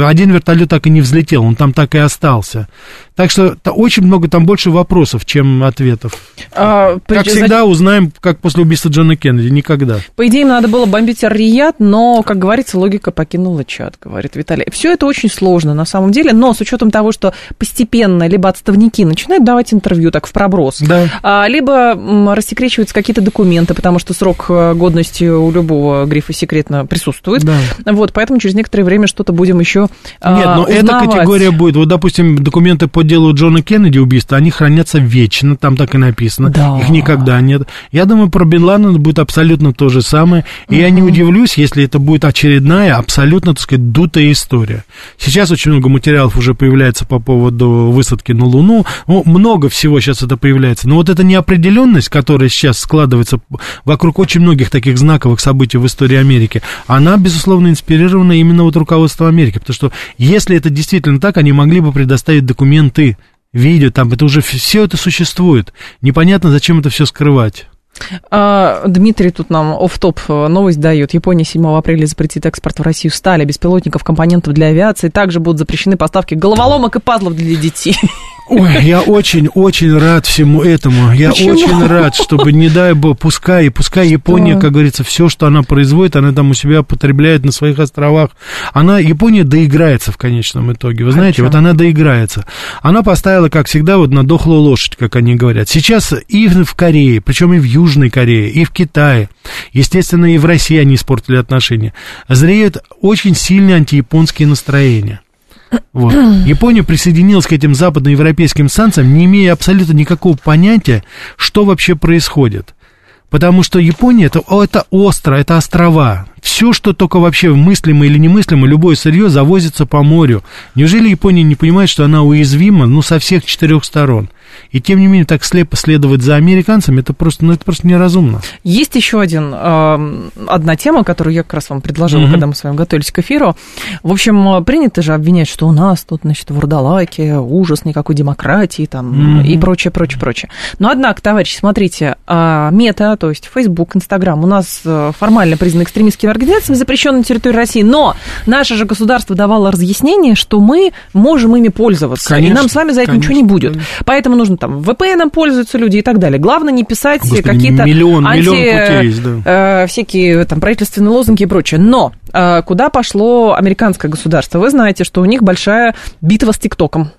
Speaker 3: один вертолет так и не взлетел, он там так и остался. Elsa. Так что очень много, там больше вопросов, чем ответов. А, как всегда, узнаем, как после убийства Джона Кеннеди, никогда.
Speaker 2: По идее, надо было бомбить Ар-Рияд, но, как говорится, логика покинула чат, говорит Виталий. Все это очень сложно на самом деле, но с учетом того, что постепенно либо отставники начинают давать интервью так в проброс, да. а, либо рассекречиваются какие-то документы, потому что срок э, годности у любого грифа секретно присутствует. Да. Вот, поэтому через некоторое время что-то будем еще
Speaker 3: а, Нет, но узнавать. эта категория будет, вот, допустим, документы по делу Джона Кеннеди убийства, они хранятся вечно, там так и написано. Да. Их никогда нет. Я думаю, про Бен Ладена будет абсолютно то же самое. И угу. я не удивлюсь, если это будет очередная, абсолютно, так сказать, дутая история. Сейчас очень много материалов уже появляется по поводу высадки на Луну. Ну, много всего сейчас это появляется. Но вот эта неопределенность, которая сейчас складывается вокруг очень многих таких знаковых событий в истории Америки, она, безусловно, инспирирована именно вот руководством Америки. Потому что если это действительно так, они могли бы предоставить документы, видео, там это уже все это существует. Непонятно, зачем это все скрывать.
Speaker 2: А, Дмитрий тут нам оф топ э, новость дает. Япония 7 апреля запретит экспорт в Россию стали, беспилотников, компонентов для авиации. Также будут запрещены поставки головоломок и пазлов для детей.
Speaker 3: Ой, я очень-очень рад всему этому. Я Почему? очень рад, чтобы, не дай бог, пускай, пускай Япония, как говорится, все, что она производит, она там у себя потребляет на своих островах. Она, Япония доиграется в конечном итоге. Вы знаете, вот она доиграется. Она поставила, как всегда, вот на дохлую лошадь, как они говорят. Сейчас и в Корее, причем и в Южной Корее, и в Китае, естественно, и в России они испортили отношения, зреют очень сильные антияпонские настроения. Вот. [CLEARS THROAT] Япония присоединилась к этим западноевропейским санкциям, не имея абсолютно никакого понятия, что вообще происходит. Потому что Япония это, это остро, это острова. Все, что только вообще мыслимо или немыслимо, любое сырье завозится по морю. Неужели Япония не понимает, что она уязвима ну, со всех четырех сторон? И тем не менее так слепо следовать за американцами, это просто, ну, это просто неразумно.
Speaker 2: Есть еще один, э, одна тема, которую я как раз вам предложила, угу. когда мы с вами готовились к эфиру. В общем, принято же обвинять, что у нас тут, значит, вурдалаки, ужас никакой демократии там угу. и прочее, прочее, прочее. Но, однако, товарищи, смотрите, э, мета, то есть Facebook, Instagram, у нас э, формально признаны экстремистскими организациями, запрещенными на территории России, но наше же государство давало разъяснение, что мы можем ими пользоваться, конечно, и нам с вами за это конечно, ничего не будет. Конечно. Поэтому нужно там VPN пользуются люди и так далее. Главное не писать какие-то
Speaker 3: миллион, анти, миллион
Speaker 2: есть, да. э, всякие там правительственные лозунги и прочее. Но э, куда пошло американское государство? Вы знаете, что у них большая битва с ТикТоком.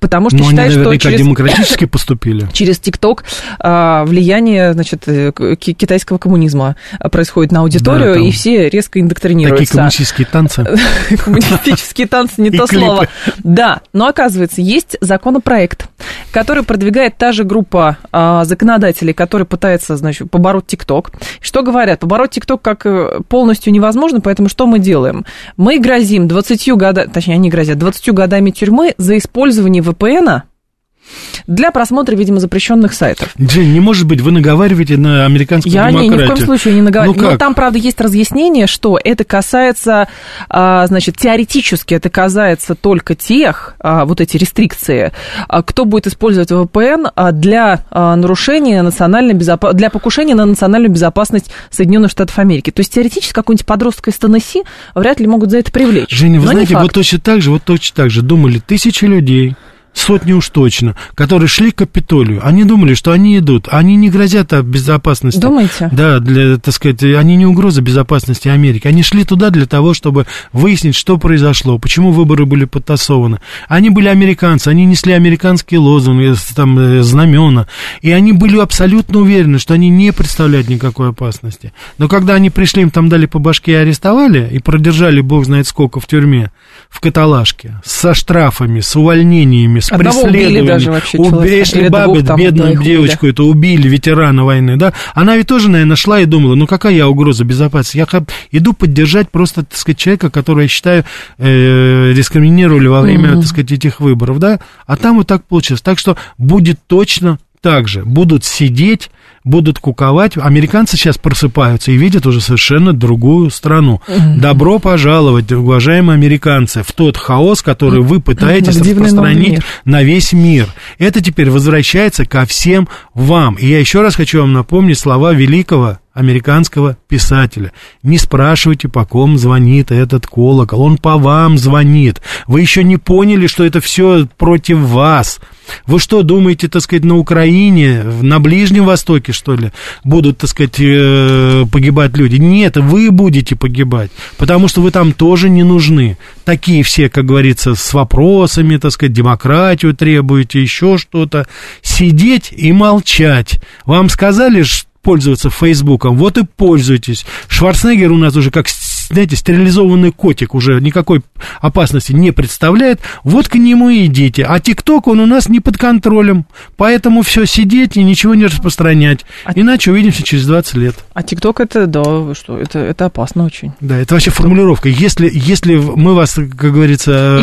Speaker 2: Потому что
Speaker 3: Но
Speaker 2: считают,
Speaker 3: они
Speaker 2: что
Speaker 3: через... демократически [LAUGHS] поступили.
Speaker 2: Через ТикТок а, влияние, значит, э, китайского коммунизма происходит на аудиторию, да, и все резко индоктринируются.
Speaker 3: Такие коммунистические танцы. [LAUGHS]
Speaker 2: Коммунистические танцы, не то слово. Да, но оказывается, есть законопроект, который продвигает та же группа а, законодателей, которые пытается, значит, побороть ТикТок. Что говорят? Побороть ТикТок как э, полностью невозможно, поэтому что мы делаем? Мы грозим 20 годами, точнее, они грозят 20 годами тюрьмы за использование использовании VPN для просмотра, видимо, запрещенных сайтов.
Speaker 3: Джин, не может быть, вы наговариваете на американскую
Speaker 2: Я
Speaker 3: демократию.
Speaker 2: не, ни в коем случае не наговариваю. Ну, Но там, правда, есть разъяснение, что это касается, а, значит, теоретически это касается только тех, а, вот эти рестрикции, а, кто будет использовать VPN для нарушения национальной безопасности, для покушения на национальную безопасность Соединенных Штатов Америки. То есть теоретически какой-нибудь подростка из Теннесси вряд ли могут за это привлечь.
Speaker 3: Женя, вы Но знаете, вот точно так же, вот точно так же думали тысячи людей, сотни уж точно, которые шли к Капитолию. Они думали, что они идут. Они не грозят безопасности.
Speaker 2: Думаете?
Speaker 3: Да, для, так сказать, они не угроза безопасности Америки. Они шли туда для того, чтобы выяснить, что произошло, почему выборы были подтасованы. Они были американцы, они несли американские лозунги, там, э, знамена, и они были абсолютно уверены, что они не представляют никакой опасности. Но когда они пришли, им там дали по башке и арестовали, и продержали бог знает сколько в тюрьме, в каталажке, со штрафами, с увольнениями, с
Speaker 2: Одного убили даже вообще
Speaker 3: Уб... Эшли Баббет, там, бедную да, девочку, это убили, ветерана войны, да. Она ведь тоже, наверное, шла и думала, ну какая я угроза безопасности? Я иду поддержать просто, так сказать, человека, которого я считаю э, дискриминировали во время, mm-hmm. так сказать, этих выборов, да. А там вот так получилось. Так что будет точно так же. Будут сидеть будут куковать. Американцы сейчас просыпаются и видят уже совершенно другую страну. Добро пожаловать, уважаемые американцы, в тот хаос, который вы пытаетесь распространить на весь мир. Это теперь возвращается ко всем вам. И я еще раз хочу вам напомнить слова великого американского писателя. Не спрашивайте, по ком звонит этот колокол. Он по вам звонит. Вы еще не поняли, что это все против вас. Вы что, думаете, так сказать, на Украине, на Ближнем Востоке, что ли, будут, так сказать, э, погибать люди? Нет, вы будете погибать, потому что вы там тоже не нужны. Такие все, как говорится, с вопросами, так сказать, демократию требуете, еще что-то. Сидеть и молчать. Вам сказали, что пользоваться Фейсбуком, вот и пользуйтесь. Шварценеггер у нас уже как, знаете, стерилизованный котик, уже никакой опасности не представляет. Вот к нему и идите. А ТикТок, он у нас не под контролем. Поэтому все сидеть и ничего не распространять. А... Иначе увидимся через 20 лет.
Speaker 2: А ТикТок это, да, что, это, это опасно очень.
Speaker 3: Да, это вообще формулировка. Если, если мы вас, как говорится,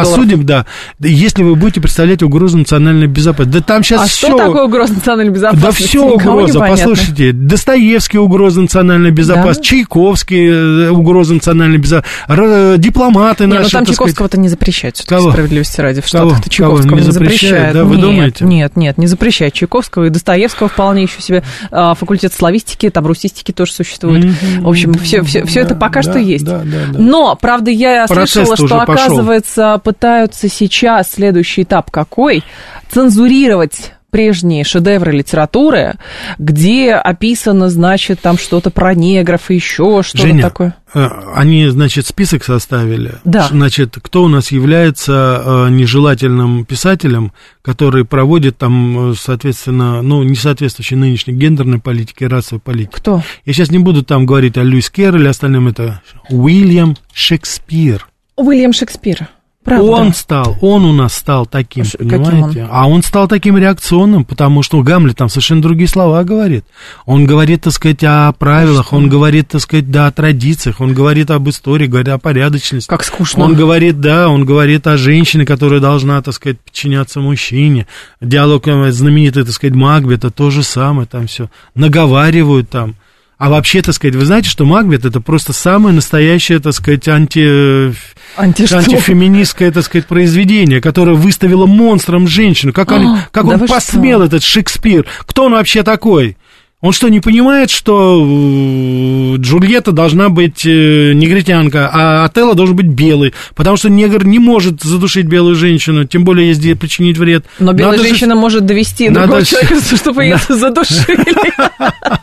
Speaker 3: осудим, да, если вы будете представлять угрозу национальной безопасности. Да там сейчас
Speaker 2: а
Speaker 3: все...
Speaker 2: что такое угроза национальной безопасности?
Speaker 3: Да все угроза, послушайте слушайте, Достоевский угроза национальной безопасности, да? Чайковский э, угроза национальной безопасности, дипломаты
Speaker 2: нет,
Speaker 3: наши.
Speaker 2: Ну там Чайковского-то не запрещают,
Speaker 3: Кого?
Speaker 2: справедливости ради. В Штатах-то Чайковского
Speaker 3: не,
Speaker 2: не запрещают.
Speaker 3: Да, вы
Speaker 2: нет,
Speaker 3: думаете?
Speaker 2: Нет, нет, не запрещают Чайковского и Достоевского вполне еще себе. А, факультет славистики, там русистики тоже существует. Mm-hmm. В общем, все, все, все да, это пока да, что есть. Да, да, да. Но, правда, я Процесс слышала, что, оказывается, пытаются сейчас следующий этап какой? Цензурировать прежние шедевры литературы, где описано, значит, там что-то про негров и еще что-то такое.
Speaker 3: Э, они, значит, список составили.
Speaker 2: Да.
Speaker 3: Значит, кто у нас является э, нежелательным писателем, который проводит там, э, соответственно, ну, не соответствующей нынешней гендерной политике расовой политике.
Speaker 2: Кто?
Speaker 3: Я сейчас не буду там говорить о Льюис Керроле или остальном, это Уильям Шекспир.
Speaker 2: Уильям Шекспир.
Speaker 3: Правда. Он стал, он у нас стал таким, Ш- понимаете? Он? А он стал таким реакционным, потому что Гамлет там совершенно другие слова говорит. Он говорит, так сказать, о правилах, он говорит, так сказать, да, о традициях, он говорит об истории, говорит о порядочности.
Speaker 2: Как скучно.
Speaker 3: Он говорит, да, он говорит о женщине, которая должна, так сказать, подчиняться мужчине. Диалог э, знаменитый, так сказать, Макбета, то же самое там все. Наговаривают там. А вообще, так сказать, вы знаете, что Макбет это просто самое настоящее, так сказать, анти... Анти антифеминистское, так сказать, произведение, которое выставило монстром женщину. Как, он, а, как да он посмел, что? этот Шекспир? Кто он вообще такой? Он что, не понимает, что э, Джульетта должна быть э, негритянка, а Отелло должен быть белый? Потому что негр не может задушить белую женщину, тем более если причинить вред.
Speaker 2: Но белая Надо женщина же... может довести Надо... другого человека, [LAUGHS] чтобы ее задушили.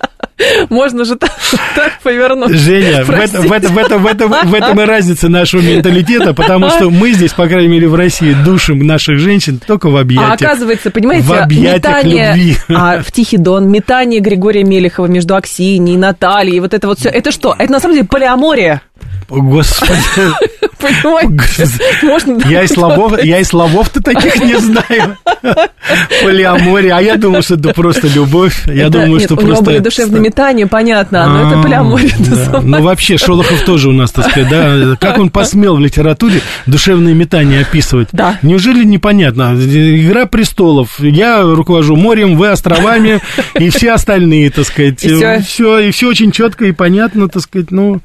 Speaker 2: [LAUGHS] Можно же так, так повернуть.
Speaker 3: Женя, в, это, в, это, в, это, в, этом, в этом и разница нашего менталитета, потому что мы здесь, по крайней мере, в России душим наших женщин только в объятиях. А
Speaker 2: оказывается, понимаете, в метание, любви. А, в Тихий Дон, метание Григория Мелехова между Аксиньей, Натальей, вот это вот все, это что? Это на самом деле полиамория. [LAUGHS]
Speaker 3: Господи. Можно я и слабов, я и слабов-то таких не знаю. Полиамория. А я думал, что это просто любовь. Я думаю, что просто... У
Speaker 2: были душевные метания, понятно, но это а, полиамория.
Speaker 3: Ну, вообще, Шолохов тоже у нас, так сказать, да? Как он посмел в литературе душевные метания описывать?
Speaker 2: Да.
Speaker 3: Неужели непонятно? Игра престолов. Я руковожу морем, вы островами, и все остальные, так сказать. Все, и все очень четко и понятно, так сказать. Ну,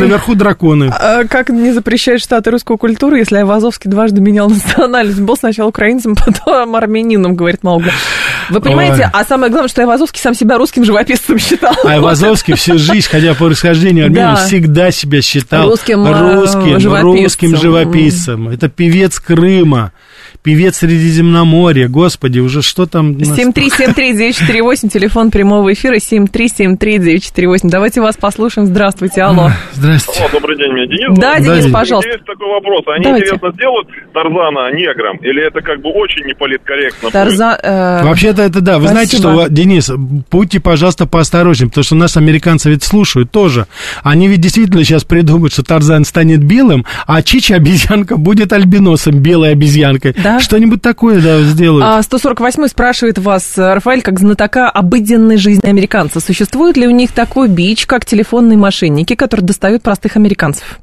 Speaker 3: наверху драконы.
Speaker 2: А как не запрещает Штаты русскую культуру, если Айвазовский дважды менял [LAUGHS] национальность? Был сначала украинцем, [LAUGHS] потом армянином, говорит Маугли. Вы понимаете, Ой. а самое главное, что Айвазовский сам себя русским живописцем считал.
Speaker 3: Айвазовский всю жизнь, хотя по происхождению [LAUGHS] армянин, да. всегда себя считал
Speaker 2: русским, русским,
Speaker 3: живописцем. русским живописцем. Это певец Крыма певец Средиземноморья, господи, уже что там...
Speaker 2: 7373948, телефон прямого эфира, 7373948. Давайте вас послушаем. Здравствуйте, алло.
Speaker 3: Здравствуйте.
Speaker 4: Алло, добрый день, меня Денис.
Speaker 2: Да, Денис, пожалуйста.
Speaker 4: Есть такой вопрос. Они,
Speaker 2: Давайте.
Speaker 4: интересно, сделают Тарзана негром? Или это как бы очень неполиткорректно?
Speaker 2: Тарзан... э,
Speaker 3: Вообще-то это да. Вы знаете,
Speaker 2: Спасибо.
Speaker 3: что, Денис, будьте, пожалуйста, поосторожнее, потому что нас американцы ведь слушают тоже. Они ведь действительно сейчас придумают, что Тарзан станет белым, а Чича обезьянка будет альбиносом, белой обезьянкой.
Speaker 2: Да?
Speaker 3: Что-нибудь такое, да, сделают.
Speaker 2: А 148 спрашивает вас, э, Рафаэль, как знатока обыденной жизни американца, существует ли у них такой бич, как телефонные мошенники, которые достают простых американцев?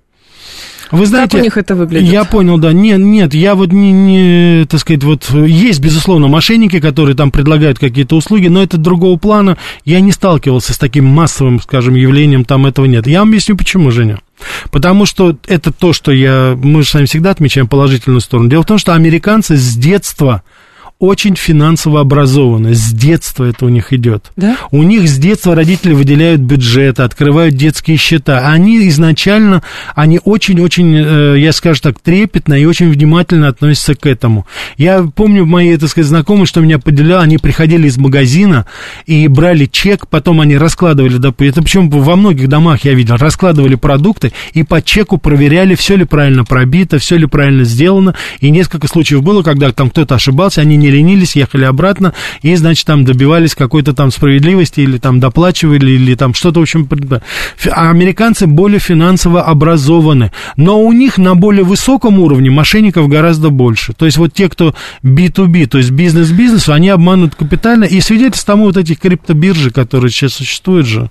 Speaker 3: Вы знаете,
Speaker 2: у них это выглядит?
Speaker 3: Я понял, да. Нет, нет, я вот не, не, так сказать, вот есть, безусловно, мошенники, которые там предлагают какие-то услуги, но это другого плана. Я не сталкивался с таким массовым, скажем, явлением, там этого нет. Я вам объясню, почему, Женя. Потому что это то, что я... Мы же с вами всегда отмечаем положительную сторону. Дело в том, что американцы с детства очень финансово образованы. С детства это у них идет.
Speaker 2: Да?
Speaker 3: У них с детства родители выделяют бюджеты, открывают детские счета. Они изначально, они очень-очень, э, я скажу так, трепетно и очень внимательно относятся к этому. Я помню мои, так сказать, знакомые, что меня поделяло, они приходили из магазина и брали чек, потом они раскладывали, это причем во многих домах я видел, раскладывали продукты и по чеку проверяли, все ли правильно пробито, все ли правильно сделано. И несколько случаев было, когда там кто-то ошибался, они не ленились, ехали обратно и, значит, там добивались какой-то там справедливости или там доплачивали, или там что-то, в общем, а американцы более финансово образованы, но у них на более высоком уровне мошенников гораздо больше. То есть вот те, кто B2B, то есть бизнес-бизнесу, они обманут капитально, и свидетельств тому вот этих криптобиржи, которые сейчас существуют же,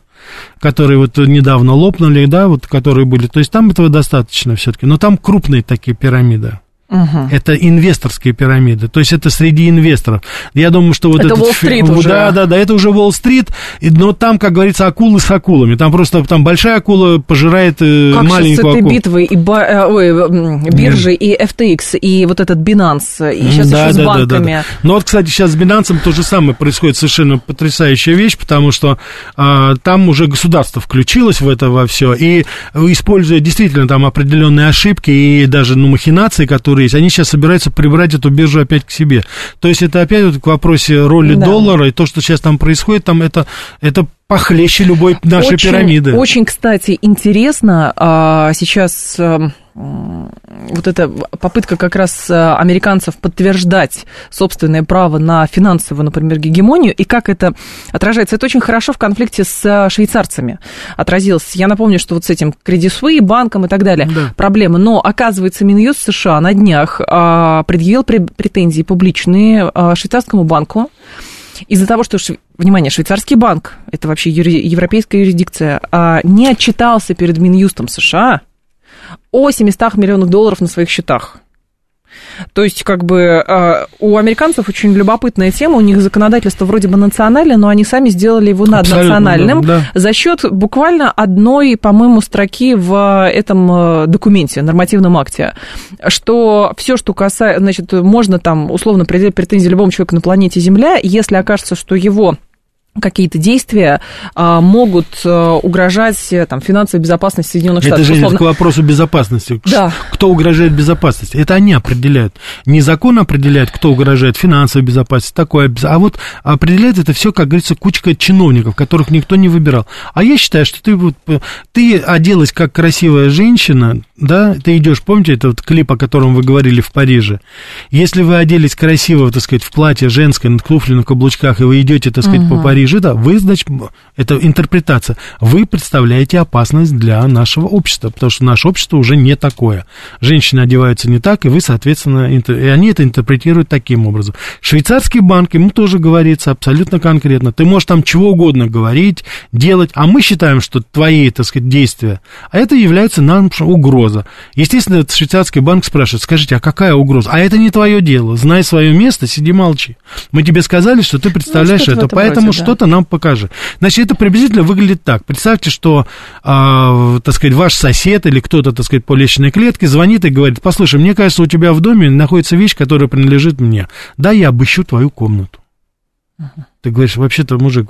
Speaker 3: которые вот недавно лопнули, да, вот которые были, то есть там этого достаточно все-таки, но там крупные такие пирамиды.
Speaker 2: Мгм.
Speaker 3: Это инвесторские пирамиды, то есть это среди инвесторов. Я думаю, что вот
Speaker 2: Это
Speaker 3: этот
Speaker 2: Уолл-стрит
Speaker 3: фи-
Speaker 2: уже.
Speaker 3: Да, да, да, это уже Уолл-стрит, но там, как говорится, акулы с акулами. Там просто там большая акула пожирает э,
Speaker 2: Как сейчас с
Speaker 3: маленькую
Speaker 2: этой
Speaker 3: акулу.
Speaker 2: битвой и ба- э, ой, м, биржи, и FTX, и вот этот Binance, и сейчас
Speaker 3: Да,
Speaker 2: еще с
Speaker 3: да, да,
Speaker 2: банками.
Speaker 3: да, да. Но вот, кстати, сейчас с Binance то же самое происходит, совершенно потрясающая вещь, потому что а, там уже государство включилось в это во все, и э, используя действительно там определенные ошибки и даже ну, махинации, которые есть, они сейчас собираются прибрать эту биржу опять к себе. То есть это опять вот к вопросе роли
Speaker 2: Да.
Speaker 3: доллара, и то, что сейчас там происходит, там это, это похлеще любой нашей
Speaker 2: очень,
Speaker 3: пирамиды.
Speaker 2: Очень, кстати, интересно а, сейчас а, вот эта попытка как раз а, американцев подтверждать собственное право на финансовую, например, гегемонию, и как это отражается. Это очень хорошо в конфликте с а, швейцарцами отразилось. Я напомню, что вот с этим Credit Suisse, банком и так далее
Speaker 3: Да.
Speaker 2: проблемы. Но, оказывается, Минюст США на днях а, предъявил пре- претензии публичные а, швейцарскому банку, из-за того, что, внимание, швейцарский банк, это вообще юри- европейская юрисдикция, а, не отчитался перед Минюстом США о 700 миллионах долларов на своих счетах. То есть, как бы, а, у американцев очень любопытная тема, у них законодательство вроде бы национальное, но они сами сделали его наднациональным
Speaker 3: да, да.
Speaker 2: за счет буквально одной, по-моему, строки в этом э, документе, нормативном акте, что все, что касается, значит, можно там условно предъявить претензии любому человеку на планете Земля, если окажется, что его какие-то действия а, могут а, угрожать э, там, финансовой безопасности Соединенных
Speaker 3: Это
Speaker 2: Штатов.
Speaker 3: же
Speaker 2: условно.
Speaker 3: к вопросу безопасности.
Speaker 2: Да.
Speaker 3: Кто угрожает безопасности? Это они определяют. Не закон определяет, кто угрожает финансовой безопасности, такое, а вот определяет это все, как говорится, кучка чиновников, которых никто не выбирал. А я считаю, что ты вот э, ты оделась как красивая женщина, да, ты идешь, помните этот клип, о котором вы говорили в Париже? Если вы оделись красиво, так сказать, в платье женское, на туфли на каблучках, и вы идете, так сказать, по Парижу, да, вы, значит, это интерпретация, вы представляете опасность для нашего общества, потому что наше общество уже не такое. Женщины одеваются не так, и вы, соответственно, интер- и они это интерпретируют таким образом. Швейцарский банк, ему тоже говорится абсолютно конкретно. Ты можешь там чего угодно говорить, делать, а мы считаем, что твои, так сказать, действия, а это является нам угроза. Естественно, швейцарский банк спрашивает, скажите, а какая угроза? А это не твое дело. Знай свое место, сиди молчи. Мы тебе сказали, что ты представляешь
Speaker 2: в
Speaker 3: это,
Speaker 2: этом
Speaker 3: поэтому
Speaker 2: роде, да.
Speaker 3: Что-то нам покажи. Значит, это приблизительно выглядит так. Представьте, что, а, так сказать, ваш сосед или кто-то, так сказать, по лестничной клетке звонит и говорит, послушай, мне кажется, у тебя в доме находится вещь, которая принадлежит мне. Да, я обыщу твою комнату. Ты говоришь, вообще-то, мужик,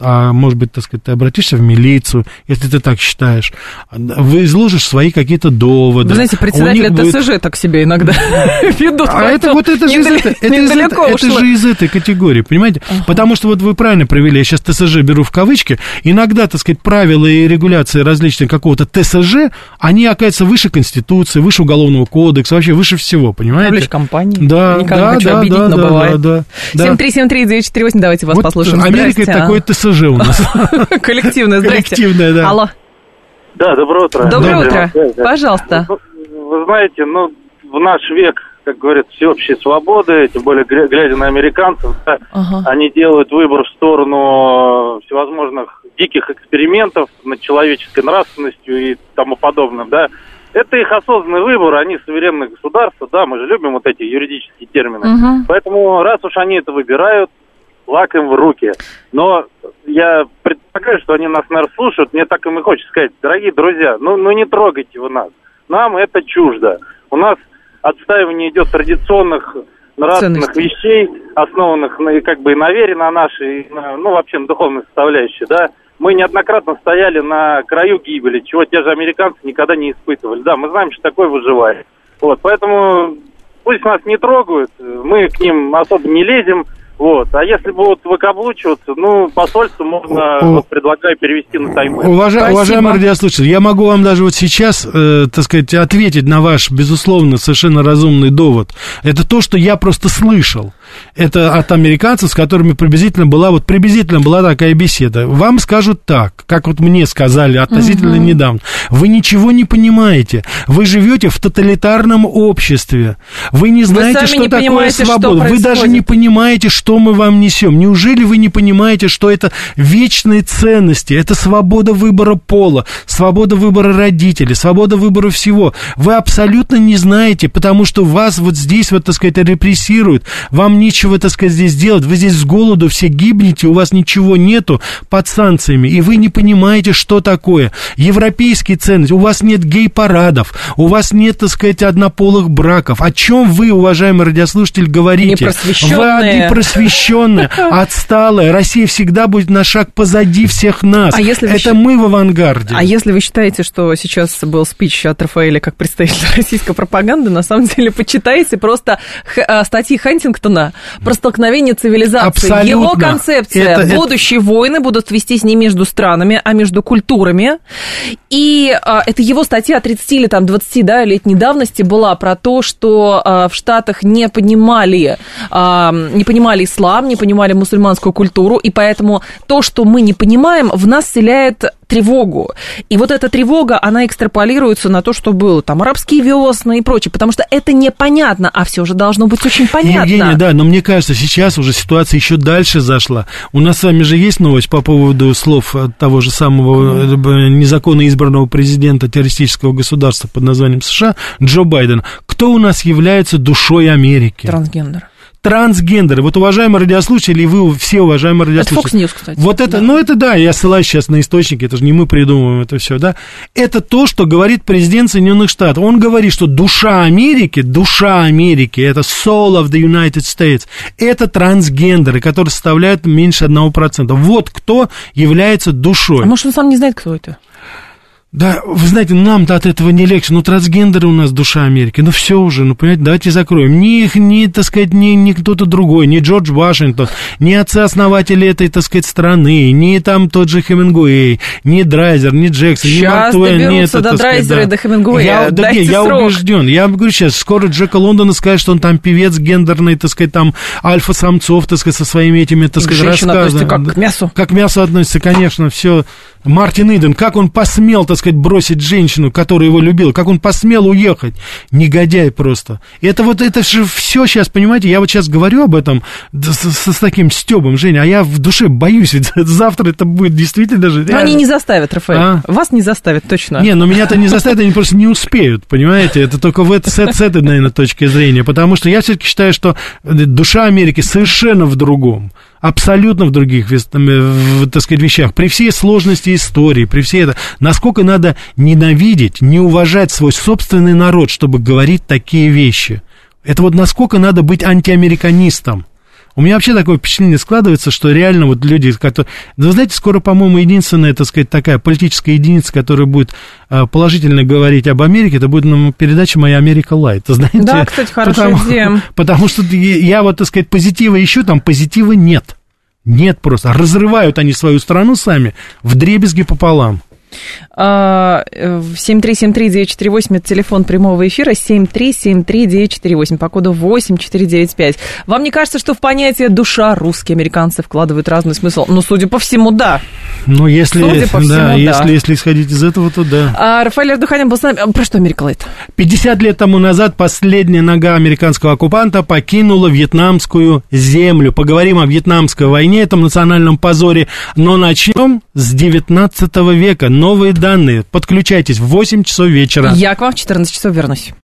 Speaker 3: а может быть, так сказать, ты обратишься в милицию, если ты так считаешь, вы изложишь свои какие-то доводы. Вы
Speaker 2: знаете, председатели ТСЖ будет... так себе иногда [LAUGHS] ведут.
Speaker 3: А это вот это же из этой, категории, понимаете? Потому что вот вы правильно провели, я сейчас ТСЖ беру в кавычки, иногда, так сказать, правила и регуляции различные какого-то ТСЖ, они, оказывается, выше Конституции, выше Уголовного кодекса, вообще выше всего, понимаете?
Speaker 2: Таблич компании.
Speaker 3: Да, да, да, да, да, да,
Speaker 2: да. 7373948, давайте вас вот послушаем.
Speaker 3: Америка это такое ТСЖ у нас. [LAUGHS]
Speaker 2: Коллективное, здрасте.
Speaker 3: Коллективное, да.
Speaker 2: Алло.
Speaker 5: Да, доброе утро.
Speaker 2: Доброе утро. Пожалуйста.
Speaker 5: Вы знаете, ну, в наш век, как говорят, всеобщей свободы, тем более глядя на американцев, да, ага. они делают выбор в сторону всевозможных диких экспериментов над человеческой нравственностью и тому подобным, да. Это их осознанный выбор, они суверенное государство, да, мы же любим вот эти юридические термины. Угу. Поэтому раз уж они это выбирают, лак им в руки. Но я предполагаю, что они нас, наверное, слушают. Мне так им и хочется сказать, дорогие друзья, ну, ну не трогайте вы нас. Нам это чуждо. У нас отстаивание идет традиционных нравственных Ценности. вещей, основанных на, как бы и на вере на нашей, на, ну, вообще на духовной составляющей, да. Мы неоднократно стояли на краю гибели, чего те же американцы никогда не испытывали. Да, мы знаем, что такое выживает. Вот, поэтому пусть нас не трогают, мы к ним особо не лезем, вот. А если будут выкаблучиваться, ну, посольство можно, вот, предлагаю, перевести на Тайвань.
Speaker 3: Уважа, уважаемый радиослушатель, я могу вам даже вот сейчас, э, так сказать, ответить на ваш, безусловно, совершенно разумный довод. Это то, что я просто слышал. Это от американцев, с которыми приблизительно была, вот приблизительно была такая беседа. Вам скажут так, как вот мне сказали относительно угу. недавно. Вы ничего не понимаете. Вы живете в тоталитарном обществе. Вы не знаете, вы что такое свобода. Что вы даже не понимаете, что мы вам несем. Неужели вы не понимаете, что это вечные ценности? Это свобода выбора пола, свобода выбора родителей, свобода выбора всего. Вы абсолютно не знаете, потому что вас вот здесь вот, так сказать, репрессируют. Вам нечего, так сказать, здесь делать, вы здесь с голоду все гибнете, у вас ничего нету под санкциями, и вы не понимаете, что такое. Европейские ценности, у вас нет гей-парадов, у вас нет, так сказать, однополых браков. О чем вы, уважаемый радиослушатель, говорите?
Speaker 2: Непросвещенные.
Speaker 3: Вы непросвещенные, [LAUGHS] отсталые. Россия всегда будет на шаг позади всех нас. А если Это мы в авангарде.
Speaker 2: А если вы считаете, что сейчас был спич от Рафаэля как представителя [LAUGHS] российской пропаганды, на самом деле почитайте просто а, статьи Хантингтона про столкновение цивилизаций.
Speaker 3: Абсолютно.
Speaker 2: Его концепция. Это, Будущие это... войны будут вестись не между странами, а между культурами. И а, это его статья 30 или там 20 да, летней давности была про то, что а, в Штатах не понимали, а, не понимали ислам, не понимали мусульманскую культуру, и поэтому то, что мы не понимаем, в нас вселяет тревогу. И вот эта тревога, она экстраполируется на то, что было там арабские весны и прочее, потому что это непонятно, а все же должно быть очень понятно.
Speaker 3: Евгения, да, но мне кажется, сейчас уже ситуация еще дальше зашла. У нас с вами же есть новость по поводу слов того же самого э, незаконно избранного президента террористического государства под названием США Джо Байден. Кто у нас является душой Америки?
Speaker 2: Трансгендер
Speaker 3: трансгендеры. Вот, уважаемые радиослушатели, вы все, уважаемые радиослушатели.
Speaker 2: Это Fox News, кстати.
Speaker 3: Вот это, да. ну, это да, я ссылаюсь сейчас на источники, это же не мы придумываем это все, да. Это то, что говорит президент Соединенных Штатов. Он говорит, что душа Америки, душа Америки, это soul of the United States, это трансгендеры, которые составляют меньше 1%. Вот кто является душой.
Speaker 2: А может, он сам не знает, кто это?
Speaker 3: Да, вы знаете, нам-то от этого не легче. Ну, трансгендеры у нас душа Америки. Ну, все уже, ну, понимаете, давайте закроем. Ни их, ни, так сказать, ни, ни кто-то другой, ни Джордж Вашингтон, ни отцы-основатели этой, так сказать, страны, ни там тот же Хемингуэй, ни Драйзер, ни Джексон,
Speaker 2: сейчас
Speaker 3: ни Марк
Speaker 2: Твен, ни это, до Драйзера да. и до Хемингуэя.
Speaker 3: Я, да, нет, я убежден. Я говорю сейчас, скоро Джека Лондона скажет, что он там певец гендерный, так сказать, там альфа-самцов, так сказать, со своими этими, так сказать, рассказами.
Speaker 2: как к мясу.
Speaker 3: Как к мясу относится, конечно, все. Мартин Иден, как он посмел, так сказать, бросить женщину, которая его любила, как он посмел уехать, негодяй просто. Это вот, это же все сейчас, понимаете, я вот сейчас говорю об этом с, с, с таким стебом, Женя, а я в душе боюсь, ведь [LAUGHS] завтра это будет действительно даже...
Speaker 2: Но они не заставят, Рафаэль, а? вас не заставят, точно.
Speaker 3: Не, но меня-то не заставят, они просто не успеют, понимаете, это только в это, с, с этой, наверное, точки зрения, потому что я все-таки считаю, что душа Америки совершенно в другом абсолютно в других, так сказать, вещах. При всей сложности истории, при всей это, насколько надо ненавидеть, не уважать свой собственный народ, чтобы говорить такие вещи. Это вот насколько надо быть антиамериканистом. У меня вообще такое впечатление складывается, что реально вот люди, которые... Вы знаете, скоро, по-моему, единственная, так сказать, такая политическая единица, которая будет э, положительно говорить об Америке, это будет ну, передача «Моя Америка Лайт». [LAUGHS] Знаете?
Speaker 2: Да, кстати, хорошая
Speaker 3: потому,
Speaker 2: идея. [LAUGHS]
Speaker 3: Потому что я вот, так сказать, позитива ищу, там позитива нет. Нет просто. Разрывают они свою страну сами в дребезги пополам.
Speaker 2: 7373948, а, э, это телефон прямого эфира, 7373948, по коду 8495. Вам не кажется, что в понятие «душа» русские американцы вкладывают разный смысл? Ну, судя по всему, да.
Speaker 3: Ну, если, судя по всему, да, да. Если, если исходить из этого, то да.
Speaker 2: А, Рафаэль Ардуханин был с нами. Про что Америка Лайт?
Speaker 3: 50 лет тому назад последняя нога американского оккупанта покинула вьетнамскую землю. Поговорим о вьетнамской войне, этом национальном позоре, но начнем с 19 века новые данные. Подключайтесь в 8 часов вечера.
Speaker 2: Я к вам в 14 часов вернусь.